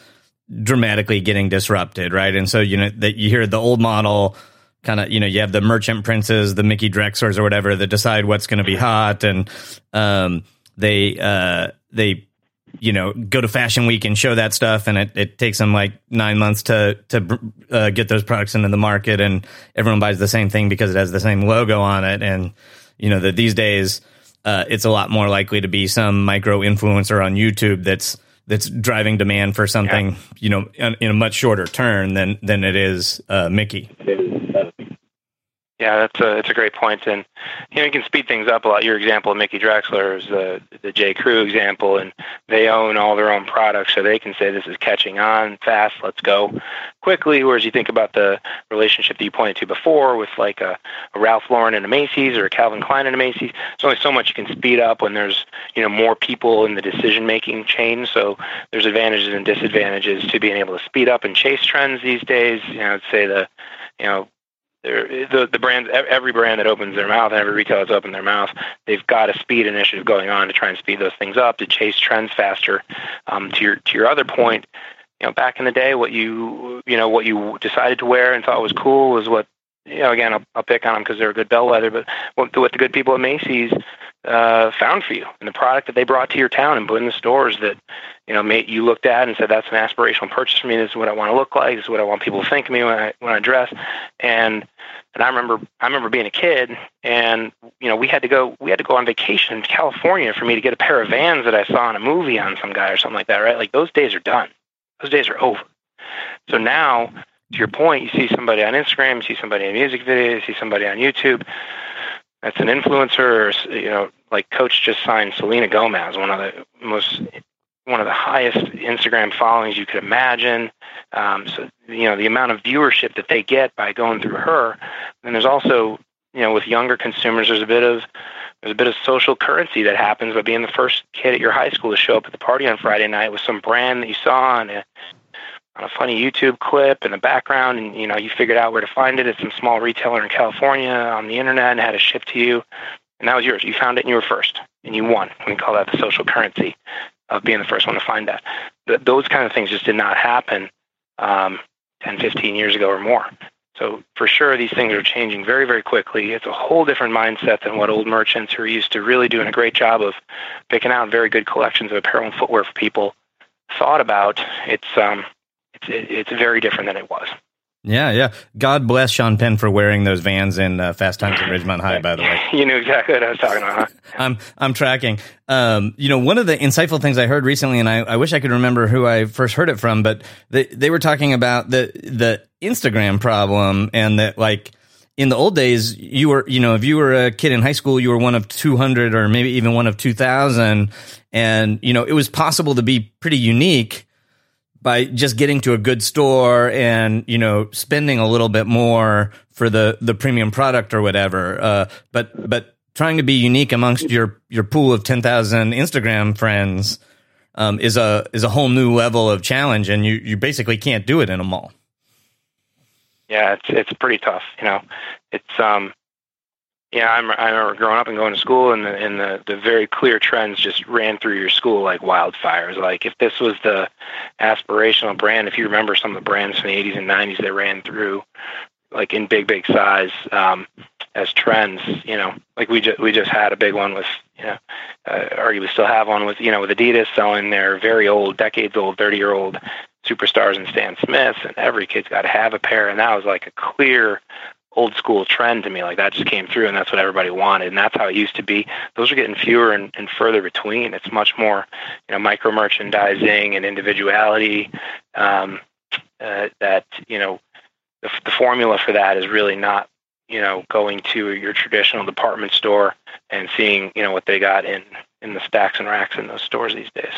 dramatically getting disrupted, right? And so you know that you hear the old model kind of you know you have the merchant princes, the Mickey Drexlers or whatever that decide what's going to be hot, and um, they uh, they you know go to fashion week and show that stuff and it, it takes them like nine months to to uh, get those products into the market and everyone buys the same thing because it has the same logo on it and you know that these days uh, it's a lot more likely to be some micro influencer on youtube that's that's driving demand for something yeah. you know in, in, a much shorter turn than than it is uh, mickey yeah, that's a it's a great point, and you know you can speed things up a lot. Your example of Mickey Drexler is the the J Crew example, and they own all their own products, so they can say this is catching on fast. Let's go quickly. Whereas you think about the relationship that you pointed to before with like a, a Ralph Lauren and a Macy's or a Calvin Klein and a Macy's, there's only so much you can speed up when there's you know more people in the decision making chain. So there's advantages and disadvantages to being able to speed up and chase trends these days. You know, I'd say the you know the the brands every brand that opens their mouth and every retailer that's opened their mouth they've got a speed initiative going on to try and speed those things up to chase trends faster. Um, to your to your other point you know back in the day what you you know what you decided to wear and thought was cool was what you know again I'll, I'll pick on them because they're a good bellwether but what, what the good people at Macy's uh, found for you and the product that they brought to your town and put in the stores that you know made, you looked at and said that's an aspirational purchase for me. This is what I want to look like. This is what I want people to think of me when I when I dress. And and I remember I remember being a kid and you know we had to go we had to go on vacation to California for me to get a pair of Vans that I saw in a movie on some guy or something like that. Right? Like those days are done. Those days are over. So now to your point, you see somebody on Instagram, you see somebody in music videos, you see somebody on YouTube that's an influencer, or, you know, like Coach just signed Selena Gomez, one of the most one of the highest Instagram followings you could imagine. Um, so you know the amount of viewership that they get by going through her. And there's also you know with younger consumers, there's a bit of there's a bit of social currency that happens by being the first kid at your high school to show up at the party on Friday night with some brand that you saw on a, on a funny YouTube clip in the background, and you know you figured out where to find it at some small retailer in California on the internet and had it shipped to you, and that was yours. You found it and you were first, and you won. We call that the social currency of being the first one to find that. Th- those kind of things just did not happen um, 10, 15 years ago or more. So for sure, these things are changing very, very quickly. It's a whole different mindset than what old merchants who are used to really doing a great job of picking out very good collections of apparel and footwear for people thought about. It's um, it's it's very different than it was. Yeah, yeah. God bless Sean Penn for wearing those Vans in uh, Fast Times at Ridgemont High. By the way, you knew exactly what I was talking about. Huh? I'm I'm tracking. Um, you know, one of the insightful things I heard recently, and I, I wish I could remember who I first heard it from, but they they were talking about the the Instagram problem, and that like in the old days, you were, you know, if you were a kid in high school, you were one of 200 or maybe even one of 2000. And, you know, it was possible to be pretty unique by just getting to a good store and you know spending a little bit more for the the premium product or whatever. Uh, but but trying to be unique amongst your your pool of ten thousand Instagram friends um, is a is a whole new level of challenge, and you you basically can't do it in a mall. Yeah, it's it's pretty tough. You know, it's um yeah, I'm, I remember growing up and going to school, and the and the the very clear trends just ran through your school like wildfires. Like if this was the aspirational brand, if you remember some of the brands from the 80s and 90s that ran through, like in big big size um, as trends, you know, like we just we just had a big one with you know, uh, arguably still have one with you know with Adidas selling their very old, decades old, 30 year old superstars and Stan Smiths, and every kid's got to have a pair, and that was like a clear old school trend to me. Like that just came through, and that's what everybody wanted, and that's how it used to be. Those are getting fewer and, and further between. It's much more, you know, micro merchandising and individuality. Um, uh, that you know, the, the formula for that is really not you know, going to your traditional department store and seeing, you know, what they got in in the stacks and racks in those stores these days.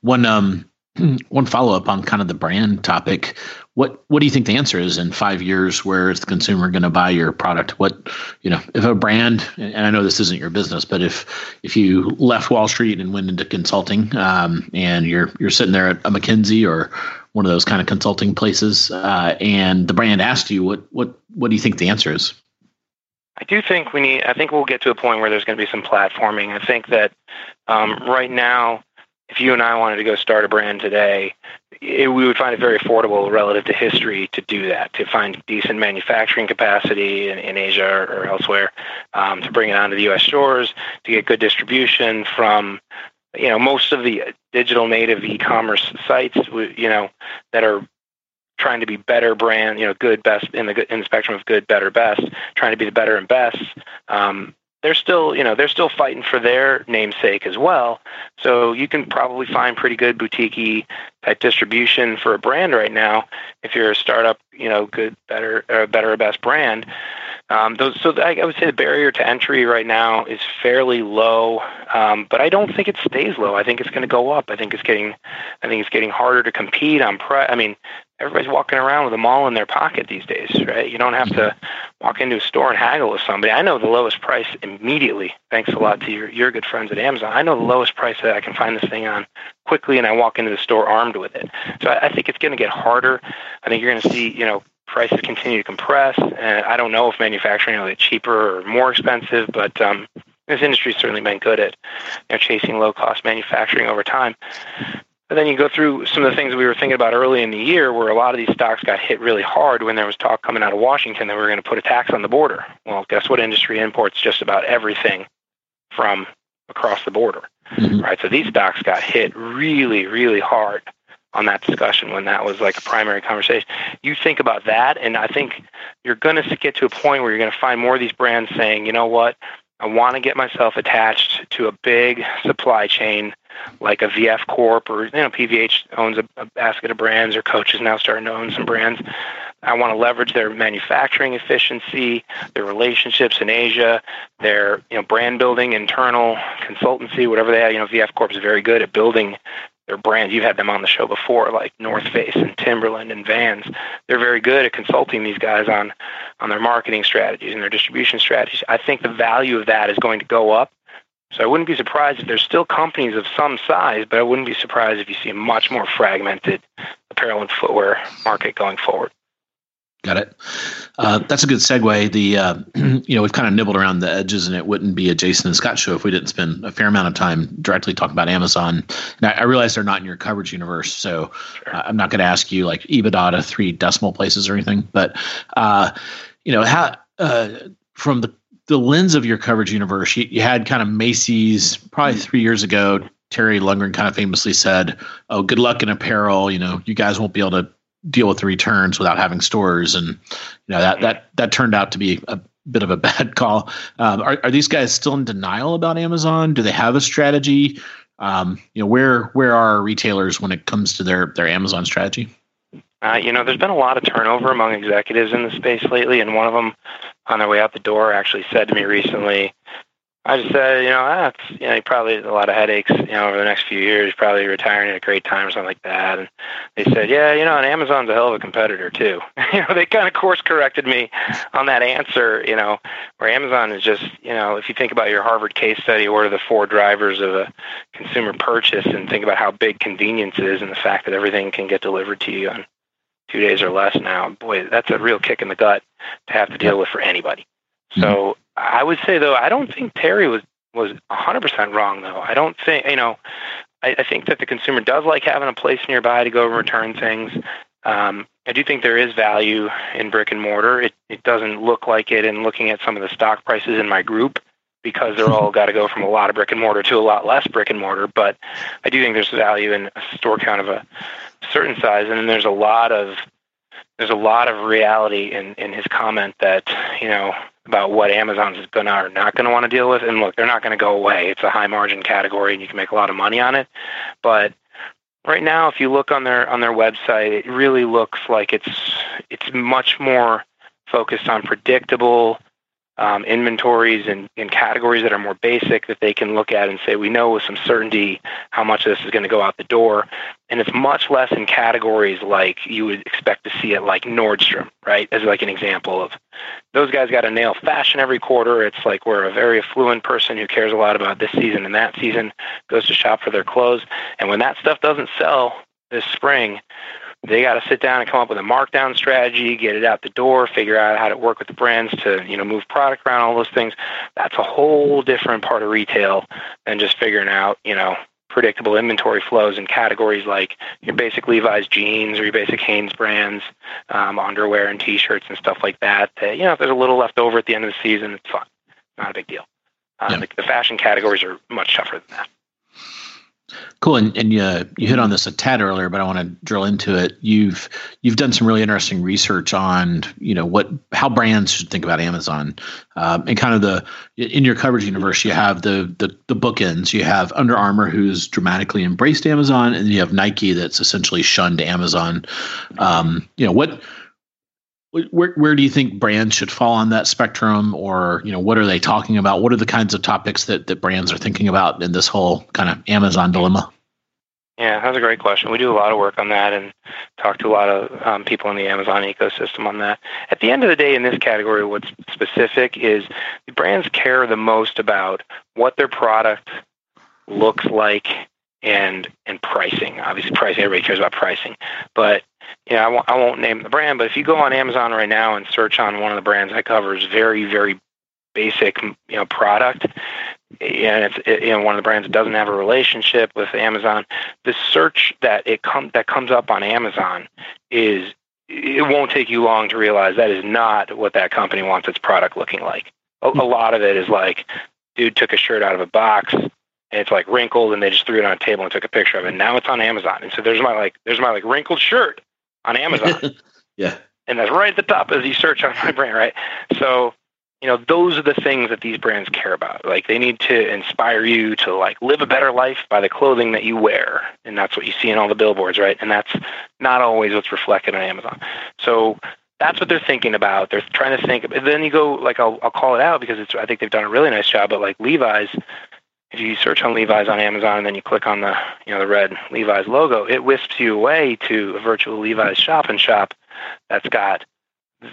One um one follow up on kind of the brand topic. What what do you think the answer is in five years? Where is the consumer going to buy your product? What you know, if a brand, and I know this isn't your business, but if if you left Wall Street and went into consulting, um, and you're you're sitting there at a McKinsey or one of those kind of consulting places, uh, and the brand asked you, what what what do you think the answer is? I do think we need. I think we'll get to a point where there's going to be some platforming. I think that um, right now if you and I wanted to go start a brand today, it, we would find it very affordable relative to history to do that, to find decent manufacturing capacity in, in Asia or, elsewhere, um, to bring it onto the U.S. shores, to get good distribution from, you know, most of the digital native e-commerce sites, you know, that are trying to be better brand, you know, good, best in the in the spectrum of good, better, best, trying to be the better and best. Um, they're still, you know, they're still fighting for their namesake as well. So you can probably find pretty good boutique type distribution for a brand right now if you're a startup, you know, good, better, or better or best brand. Um, those, so I, I would say the barrier to entry right now is fairly low, um, but I don't think it stays low. I think it's going to go up. I think it's getting, I think it's getting harder to compete on price. I mean, everybody's walking around with them all in their pocket these days, right? You don't have to walk into a store and haggle with somebody. I know the lowest price immediately, thanks a lot to your, your good friends at Amazon. I know the lowest price that I can find this thing on quickly, and I walk into the store armed with it. So I, I think it's going to get harder. I think you're going to see, you know, prices continue to compress. And I don't know if manufacturing will get cheaper or more expensive, but um, this industry's certainly been good at you know, chasing low cost manufacturing over time. But then you go through some of the things we were thinking about early in the year where a lot of these stocks got hit really hard when there was talk coming out of Washington that we were going to put a tax on the border. Well, guess what industry imports just about everything from across the border, mm-hmm. right? So these stocks got hit really, really hard on that discussion when that was like a primary conversation. You think about that, and I think you're going to get to a point where you're going to find more of these brands saying, you know what, I want to get myself attached to a big supply chain like a VF Corp or you know PVH owns a, a basket of brands or Coach is now starting to own some brands. I want to leverage their manufacturing efficiency, their relationships in Asia, their you know brand building, internal consultancy, whatever they have. You know, VF Corp is very good at building their brands. You've had them on the show before, like North mm-hmm. Face and Timberland and Vans. They're very good at consulting these guys on on their marketing strategies and their distribution strategies. I think the value of that is going to go up so I wouldn't be surprised if there's still companies of some size, but I wouldn't be surprised if you see a much more fragmented apparel and footwear market going forward. Got it. Uh, that's a good segue. The uh, you know we've kind of nibbled around the edges, and it wouldn't be a Jason and Scot show if we didn't spend a fair amount of time directly talking about Amazon. And I, I realize they're not in your coverage universe, so sure. uh, I'm not going to ask you like EBITDA to three decimal places or anything. But uh, you know how uh, from the the lens of your coverage universe, you, you had kind of Macy's probably mm-hmm. three years ago. Terry Lundgren kind of famously said, "Oh, good luck in apparel. You know, you guys won't be able to deal with the returns without having stores." And you know that that that turned out to be a bit of a bad call. Um, are are these guys still in denial about Amazon? Do they have a strategy? Um, you know, where where are retailers when it comes to their their Amazon strategy? Uh, you know, there's been a lot of turnover among executives in the space lately, and one of them on their way out the door actually said to me recently, I just said, you know, that's ah, you know, you probably a lot of headaches, you know, over the next few years, probably retiring at a great time or something like that. And they said, yeah, you know, and Amazon's a hell of a competitor too. you know, they kind of course corrected me on that answer, you know, where Amazon is just, you know, if you think about your Harvard case study, what are the four drivers of a consumer purchase and think about how big convenience is and the fact that everything can get delivered to you on two days or less now, boy, that's a real kick in the gut to have to deal with for anybody. So I would say though, I don't think Terry was was 100% wrong though. I don't think you know. I, I think that the consumer does like having a place nearby to go return things. Um, I do think there is value in brick and mortar. It, it doesn't look like it in looking at some of the stock prices in my group because they're all got to go from a lot of brick and mortar to a lot less brick and mortar. But I do think there's value in a store count of a certain size, and then there's a lot of there's a lot of reality in in his comment that you know about what Amazon's gonna or not gonna want to deal with. And look, they're not gonna go away. It's a high margin category, and you can make a lot of money on it. But right now, if you look on their on their website, it really looks like it's it's much more focused on predictable um, inventories and, and categories that are more basic that they can look at and say, we know with some certainty how much of this is going to go out the door. And it's much less in categories like you would expect to see it like Nordstrom, right? As like an example of those guys got to nail fashion every quarter. It's like we're a very affluent person who cares a lot about this season and that season, goes to shop for their clothes. And when that stuff doesn't sell this spring, they got to sit down and come up with a markdown strategy, get it out the door, figure out how to work with the brands to you know move product around, all those things. That's a whole different part of retail than just figuring out you know predictable inventory flows in categories like your basic Levi's jeans or your basic Hanesbrands, um, underwear and T-shirts and stuff like that. That you know if there's a little left over at the end of the season, it's fine, not a big deal. Um, yeah. the, the fashion categories are much tougher than that. Cool, and and you you hit on this a tad earlier, but I want to drill into it. You've you've done some really interesting research on you know what how brands should think about Amazon, um, and kind of the in your coverage universe you have the the the bookends. You have Under Armour who's dramatically embraced Amazon, and you have Nike that's essentially shunned Amazon. Um, you know what where where do you think brands should fall on that spectrum? Or you know what are they talking about? What are the kinds of topics that that brands are thinking about in this whole kind of amazon dilemma? Yeah that's a great question. We do a lot of work on that and talk to a lot of um, people in the amazon ecosystem on that. At the end of the day in this category what's specific is brands care the most about what their product looks like and and pricing. Obviously pricing everybody cares about pricing. But know, I won't, I won't name the brand, but if you go on Amazon right now and search on one of the brands I cover is very, very basic, you know, product, and it's it, you know one of the brands that doesn't have a relationship with Amazon, the search that it comes that comes up on Amazon is it won't take you long to realize that is not what that company wants its product looking like. A, a lot of it is like, dude took a shirt out of a box and it's like wrinkled and they just threw it on a table and took a picture of it. And now it's on Amazon. And so there's my like there's my like wrinkled shirt on Amazon. yeah. And that's right at the top as you search on my brand, right? So, you know, those are the things that these brands care about. Like they need to inspire you to like live a better life by the clothing that you wear. And that's what you see in all the billboards, right? And that's not always what's reflected on Amazon. So that's what they're thinking about. They're trying to think. And Then you go like I'll I'll call it out because it's I think they've done a really nice job. But like Levi's, if you search on Levi's on Amazon and then you click on the you know the red Levi's logo, it wisps you away to a virtual Levi's shop and shop that's got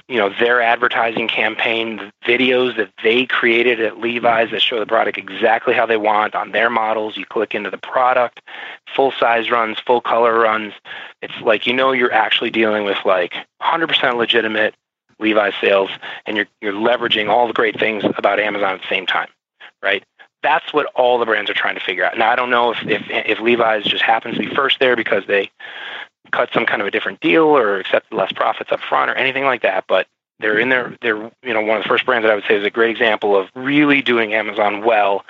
you know their advertising campaign videos that they created at Levi's that show the product exactly how they want on their models. You click into the product, full size runs, full color runs. It's like you know you're actually dealing with like 100% legitimate Levi's sales, and you're you're leveraging all the great things about Amazon at the same time, right? That's what all the brands are trying to figure out. Now, I don't know if, if, if Levi's just happens to be first there because they cut some kind of a different deal or accepted less profits up front or anything like that, but they're in there. They're, you know, one of the first brands that I would say is a great example of really doing Amazon well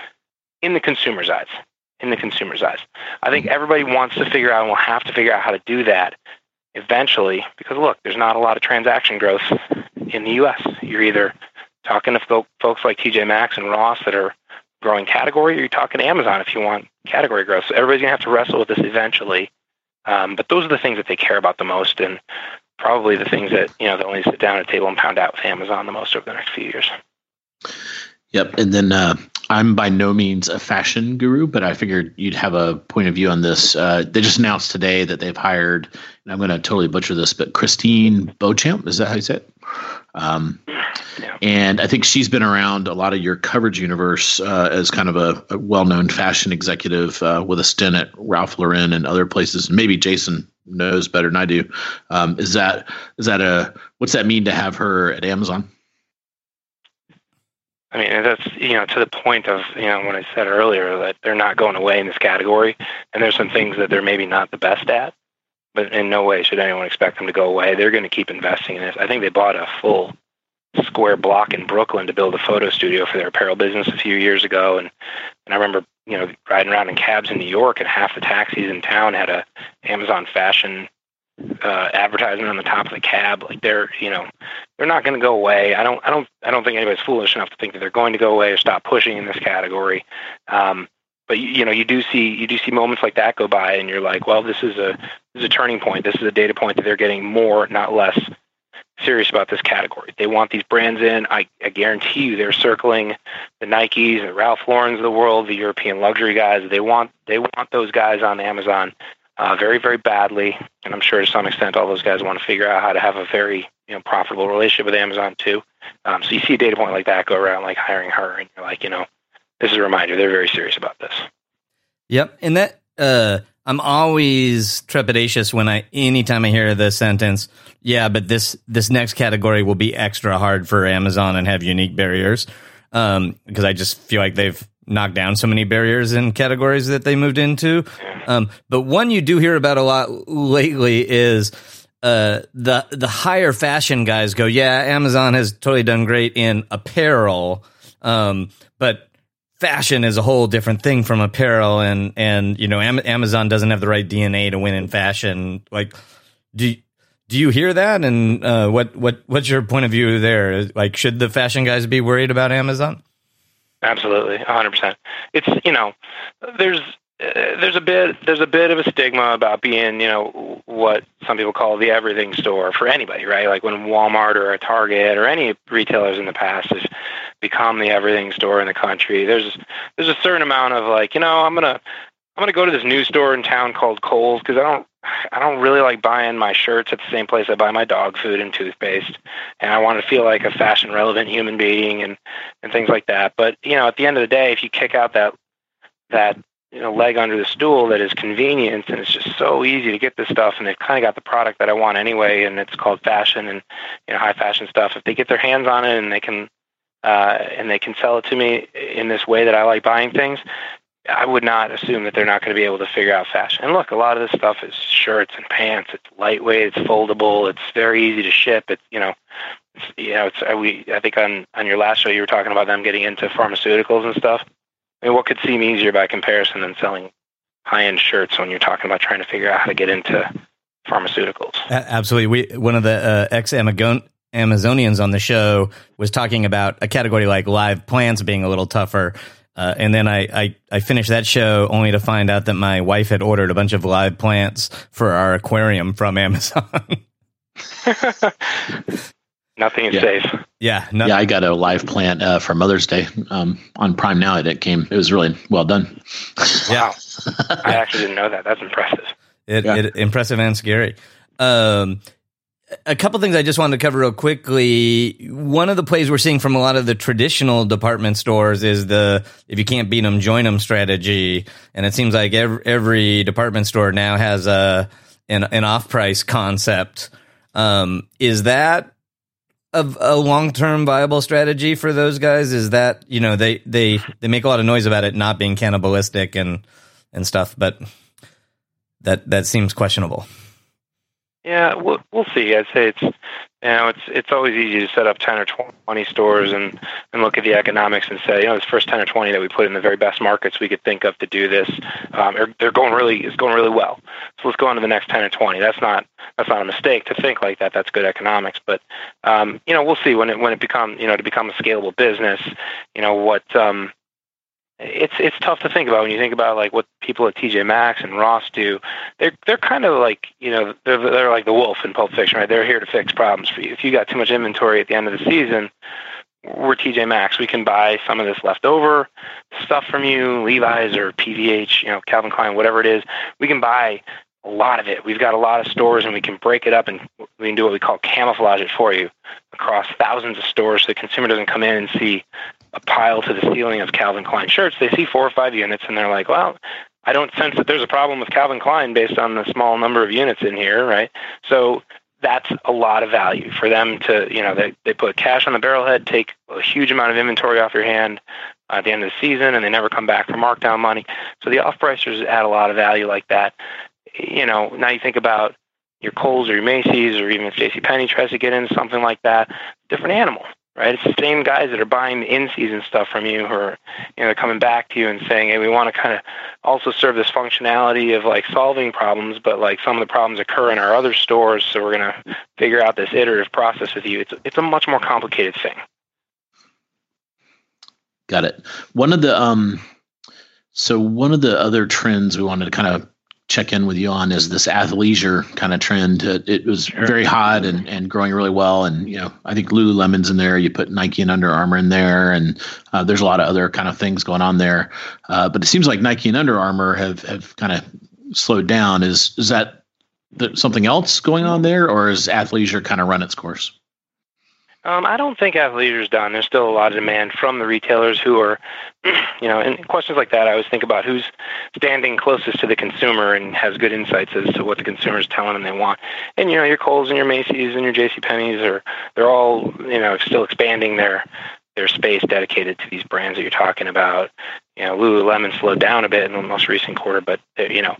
in the consumer's eyes. In the consumer's eyes. I think everybody wants to figure out and will have to figure out how to do that eventually because look, there's not a lot of transaction growth in the US. You're either talking to folks like TJ Maxx and Ross that are growing category, or you're talking Amazon if you want category growth. So everybody's gonna have to wrestle with this eventually. Um, but those are the things that they care about the most, and probably the things that you know they'll only sit down at a table and pound out with Amazon the most over the next few years. Yep, and then uh, I'm by no means a fashion guru, but I figured you'd have a point of view on this. Uh, they just announced today that they've hired, and I'm going to totally butcher this, but Christine Beauchamp, is that how you say it? Um, yeah. And I think she's been around a lot of your coverage universe uh, as kind of a, a well-known fashion executive uh, with a stint at Ralph Lauren and other places. Maybe Jason knows better than I do. Um, is that is that a what's that mean to have her at Amazon? I mean, that's you know to the point of you know when I said earlier that they're not going away in this category, and there's some things that they're maybe not the best at but in no way should anyone expect them to go away. They're going to keep investing in this. I think they bought a full square block in Brooklyn to build a photo studio for their apparel business a few years ago, and and I remember you know riding around in cabs in New York, and half the taxis in town had a Amazon fashion uh, advertisement on the top of the cab. Like they're you know they're not going to go away. I don't I don't I don't think anybody's foolish enough to think that they're going to go away or stop pushing in this category. Um, but you, know you do see you do see moments like that go by, and you're like, well, this is a this is a turning point. This is a data point that they're getting more, not less, serious about this category. They want these brands in. I, I guarantee you, they're circling the Nikes, the Ralph Lauren's of the world, the European luxury guys. They want they want those guys on Amazon uh, very very badly, and I'm sure to some extent all those guys want to figure out how to have a very you know profitable relationship with Amazon too. Um, so you see a data point like that go around, like hiring her, and you're like, you know, this is a reminder they're very serious about this. Yep, and that uh, I'm always trepidatious when I anytime I hear the sentence, yeah, but this this next category will be extra hard for Amazon and have unique barriers. Um, because I just feel like they've knocked down so many barriers in categories that they moved into. Um, but one you do hear about a lot lately is uh, the the higher fashion guys go, yeah, Amazon has totally done great in apparel, um, but fashion is a whole different thing from apparel and and you know Am- Amazon doesn't have the right DNA to win in fashion. Like do do you hear that? And uh, what what what's your point of view there? Like should the fashion guys be worried about Amazon? Absolutely, 100%. It's, you know, there's uh, there's a bit there's a bit of a stigma about being you know what some people call the everything store for anybody right like when Walmart or a Target or any retailers in the past has become the everything store in the country there's there's a certain amount of like you know I'm gonna I'm gonna go to this new store in town called Kohl's because I don't I don't really like buying my shirts at the same place I buy my dog food and toothpaste, and I want to feel like a fashion relevant human being and and things like that. But you know, at the end of the day, if you kick out that that you know leg under the stool that is convenience and it's just so easy to get this stuff and they've kind of got the product that I want anyway and it's called fashion and you know high fashion stuff if they get their hands on it and they can uh, and they can sell it to me in this way that I like buying things I would not assume that they're not going to be able to figure out fashion. And look, a lot of this stuff is shirts and pants. It's lightweight. It's foldable. It's very easy to ship. It's you know, it's, you know, it's uh, we. I think on on your last show you were talking about them getting into pharmaceuticals and stuff. I mean, what could seem easier by comparison than selling high end shirts when you're talking about trying to figure out how to get into pharmaceuticals? Absolutely. We one of the uh, ex Amazonians on the show was talking about a category like live plants being a little tougher uh, and then I, I, I finished that show only to find out that my wife had ordered a bunch of live plants for our aquarium from Amazon. nothing is yeah. safe. Yeah, nothing. yeah. I got a live plant uh, for Mother's Day um, on Prime now. It came. It was really well done. wow, I actually didn't know that. That's impressive. It, yeah. it impressive and scary. Um, a couple things I just wanted to cover real quickly. One of the plays we're seeing from a lot of the traditional department stores is the if you can't beat them, join them strategy. And it seems like every, every department store now has a an, an off price concept. Um, is that a, a long term viable strategy for those guys? Is that you know they they they make a lot of noise about it not being cannibalistic and and stuff, but that that seems questionable. Yeah, we'll we'll see. I'd say it's you know it's it's always easy to set up ten or twenty stores and and look at the economics and say you know this first ten or twenty that we put in the very best markets we could think of to do this, um, are, they're going really it's going really well. So let's go on to the next ten or twenty. That's not that's not a mistake to think like that. That's good economics. But um, you know we'll see when it when it become you know to become a scalable business. You know what um, it's it's tough to think about when you think about like what people at TJ Maxx and Ross do. They're they're kind of like you know they're they're like the wolf in Pulp Fiction, right? They're here to fix problems for you. If you got too much inventory at the end of the season, we're TJ Maxx. We can buy some of this leftover stuff from you, Levi's or PVH, you know, Calvin Klein, whatever it is. We can buy a lot of it. We've got a lot of stores, and we can break it up and we can do what we call camouflage it for you across thousands of stores, so the consumer doesn't come in and see a pile to the ceiling of Calvin Klein shirts, they see four or five units and they're like, well, I don't sense that there's a problem with Calvin Klein based on the small number of units in here, right? So that's a lot of value for them to, you know, they, they put cash on the barrelhead, take a huge amount of inventory off your hand at the end of the season, and they never come back for markdown money. So the off-pricers add a lot of value like that. You know, now you think about your Kohl's or your Macy's or even if J.C. Penney tries to get into something like that, different animal right? It's the same guys that are buying the in-season stuff from you, who are you know coming back to you and saying, "Hey, we want to kind of also serve this functionality of like solving problems, but like some of the problems occur in our other stores, so we're going to figure out this iterative process with you." It's it's a much more complicated thing. Got it. One of the um, so one of the other trends we wanted to kind of check in with you on is this athleisure kind of trend. It, it was sure. very hot and, and growing really well. And, you know, I think Lululemon's in there. You put Nike and Under Armour in there. And uh, there's a lot of other kind of things going on there. Uh, but it seems like Nike and Under Armour have, have kind of slowed down. Is, is that something else going on there or is athleisure kind of run its course? Um, I don't think athleisure's done. There's still a lot of demand from the retailers who are, you know, and questions like that. I always think about who's standing closest to the consumer and has good insights as to what the consumer is telling them they want. And you know, your Kohl's and your Macy's and your J.C. Penney's are they're all you know still expanding their their space dedicated to these brands that you're talking about. You know, Lululemon slowed down a bit in the most recent quarter, but you know,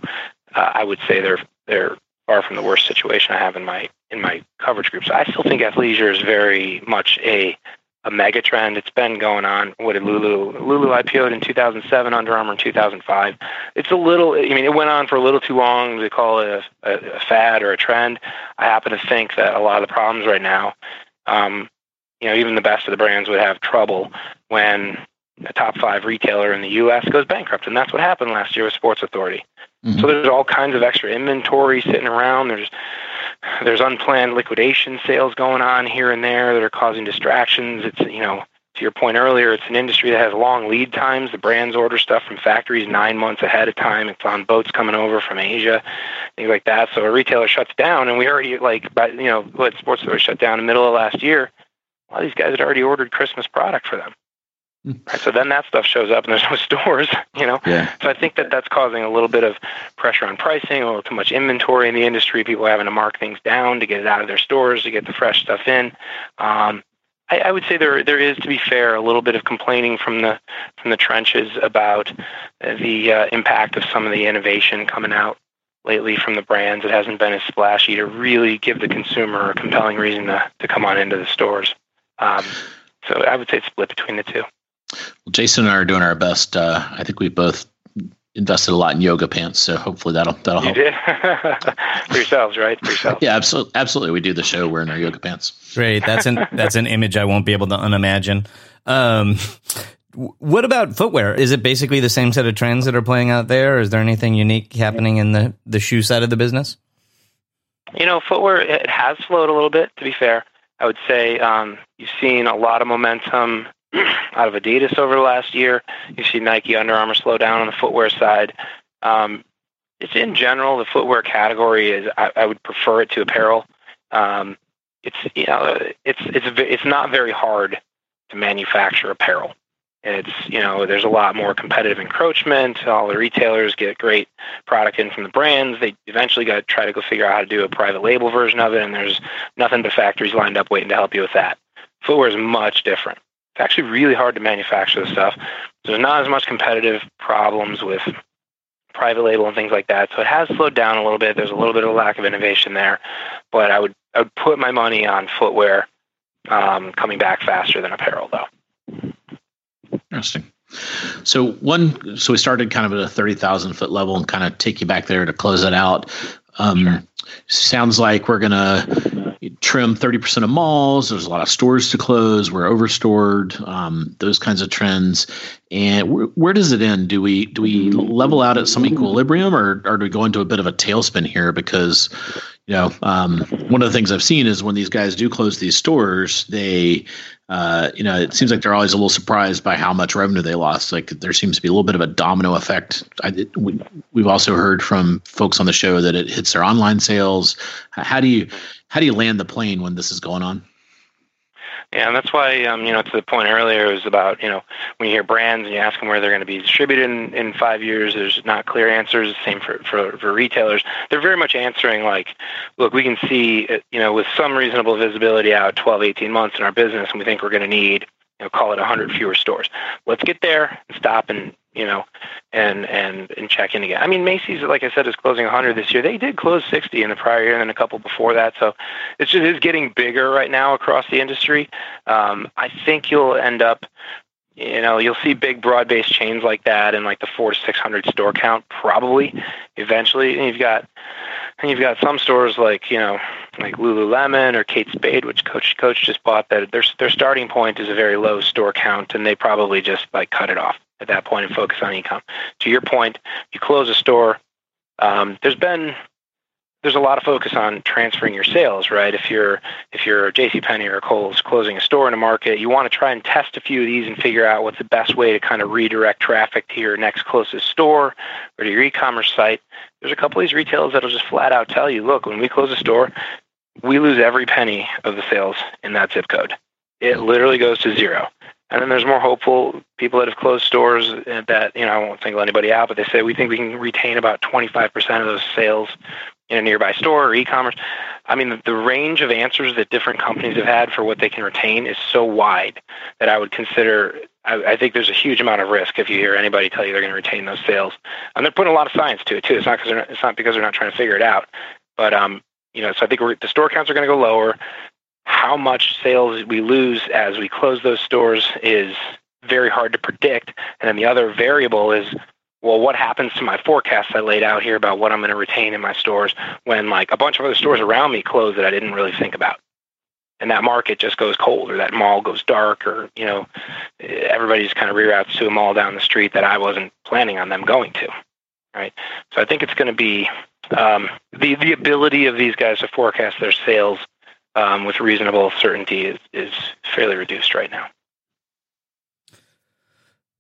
uh, I would say they're they're far from the worst situation I have in my in my coverage group. So I still think athleisure is very much a a mega trend. It's been going on. What did Lulu Lulu IPO'd in 2007, Under Armour in 2005. It's a little. I mean, it went on for a little too long to call it a, a, a fad or a trend. I happen to think that a lot of the problems right now, um, you know, even the best of the brands would have trouble when a top five retailer in the U.S. goes bankrupt, and that's what happened last year with Sports Authority. Mm-hmm. So there's all kinds of extra inventory sitting around. There's there's unplanned liquidation sales going on here and there that are causing distractions. It's you know to your point earlier, it's an industry that has long lead times. The brands order stuff from factories nine months ahead of time. It's on boats coming over from Asia, things like that. So a retailer shuts down, and we already like, but you know, what Sports Authority shut down in the middle of last year. A lot of these guys had already ordered Christmas product for them. Right, so then that stuff shows up and there's no stores, you know. Yeah. So I think that that's causing a little bit of pressure on pricing, a little too much inventory in the industry. People having to mark things down to get it out of their stores to get the fresh stuff in. Um, I, I would say there there is, to be fair, a little bit of complaining from the from the trenches about the uh, impact of some of the innovation coming out lately from the brands. It hasn't been as splashy to really give the consumer a compelling reason to to come on into the stores. Um, so I would say it's split between the two. Well, Jason and I are doing our best. Uh, I think we both invested a lot in yoga pants, so hopefully that'll that'll you help. did for yourselves, right? For yourselves. Yeah, absolutely, absolutely. We do the show wearing our yoga pants. Great. That's an that's an image I won't be able to unimagine. Um, what about footwear? Is it basically the same set of trends that are playing out there? Is there anything unique happening in the the shoe side of the business? You know, footwear it has slowed a little bit. To be fair, I would say um, you've seen a lot of momentum out of Adidas over the last year. You see Nike, Under Armour slow down on the footwear side. Um, it's in general the footwear category is I, I would prefer it to apparel. Um, it's you know it's it's it's not very hard to manufacture apparel. It's you know there's a lot more competitive encroachment. All the retailers get great product in from the brands. They eventually got to try to go figure out how to do a private label version of it, and there's nothing but factories lined up waiting to help you with that. Footwear is much different. It's actually really hard to manufacture the stuff. There's not as much competitive problems with private label and things like that. So it has slowed down a little bit. There's a little bit of a lack of innovation there, but I would I would put my money on footwear um, coming back faster than apparel, though. Interesting. So one, so we started kind of at a thirty thousand foot level and kind of take you back there to close it out. Um, sure. Sounds like we're gonna trim 30% of malls. There's a lot of stores to close. We're overstored. Um, those kinds of trends. And where, where, does it end? Do we do we level out at some equilibrium, or, do we go into a bit of a tailspin here? Because you know, um, one of the things I've seen is when these guys do close these stores, they uh, you know, it seems like they're always a little surprised by how much revenue they lost. Like there seems to be a little bit of a domino effect. I, we, we've also heard from folks on the show that it hits their online sales. How do you how do you land the plane when this is going on? And that's why um, you know to the point earlier it was about you know when you hear brands and you ask them where they're going to be distributed in, in five years, there's not clear answers. Same for, for for retailers. They're very much answering like, look, we can see uh, you know with some reasonable visibility out 12, 18 months in our business, and we think we're going to need you know call it 100 fewer stores. Let's get there and stop and you know, and and and check in again. I mean, Macy's, like I said, is closing 100 this year. They did close 60 in the prior year, and then a couple before that. So it's just is getting bigger right now across the industry. Um, I think you'll end up, you know, you'll see big broad-based chains like that, and like the four to 600 store count probably eventually. And you've got and you've got some stores like you know like Lululemon or Kate Spade, which Coach Coach just bought. That their their starting point is a very low store count, and they probably just like cut it off at that point and focus on e-com. To your point, you close a store, um, there's been there's a lot of focus on transferring your sales, right? If you're if you're J.C. Penney or Kohl's closing a store in a market, you want to try and test a few of these and figure out what's the best way to kind of redirect traffic to your next closest store or to your e-commerce site. There's a couple of these retailers that'll just flat out tell you, look, when we close a store, we lose every penny of the sales in that zip code. It literally goes to zero. And then there's more hopeful people that have closed stores that, you know, I won't single anybody out, but they say we think we can retain about 25% of those sales in a nearby store or e-commerce. I mean, the range of answers that different companies have had for what they can retain is so wide that I would consider. I, I think there's a huge amount of risk if you hear anybody tell you they're going to retain those sales, and they're putting a lot of science to it too. It's not because it's not because they're not trying to figure it out, but um, you know, so I think the store counts are going to go lower. How much sales we lose as we close those stores is very hard to predict, and then the other variable is well, what happens to my forecast I laid out here about what I'm going to retain in my stores when like a bunch of other stores around me close that I didn't really think about? And that market just goes cold or that mall goes dark or, you know, everybody just kind of reroutes to a mall down the street that I wasn't planning on them going to. Right. So I think it's going to be um, the, the ability of these guys to forecast their sales um, with reasonable certainty is, is fairly reduced right now.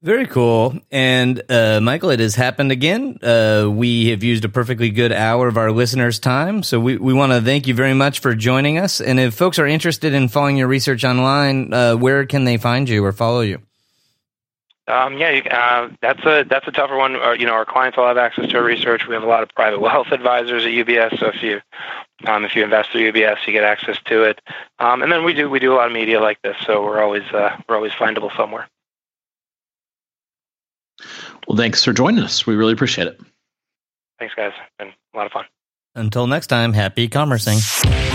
Very cool. And uh, Michael, it has happened again. Uh, we have used a perfectly good hour of our listeners' time. So we, we want to thank you very much for joining us. And if folks are interested in following your research online, uh, where can they find you or follow you? Um, yeah, uh, that's a that's a tougher one. Uh, you know, our clients all have access to our research. We have a lot of private wealth advisors at UBS. So if you um, if you invest through UBS, you get access to it. Um, and then we do we do a lot of media like this, so we're always uh, we're always findable somewhere. Well, thanks for joining us. We really appreciate it. Thanks, guys. Been a lot of fun. Until next time, happy commercing.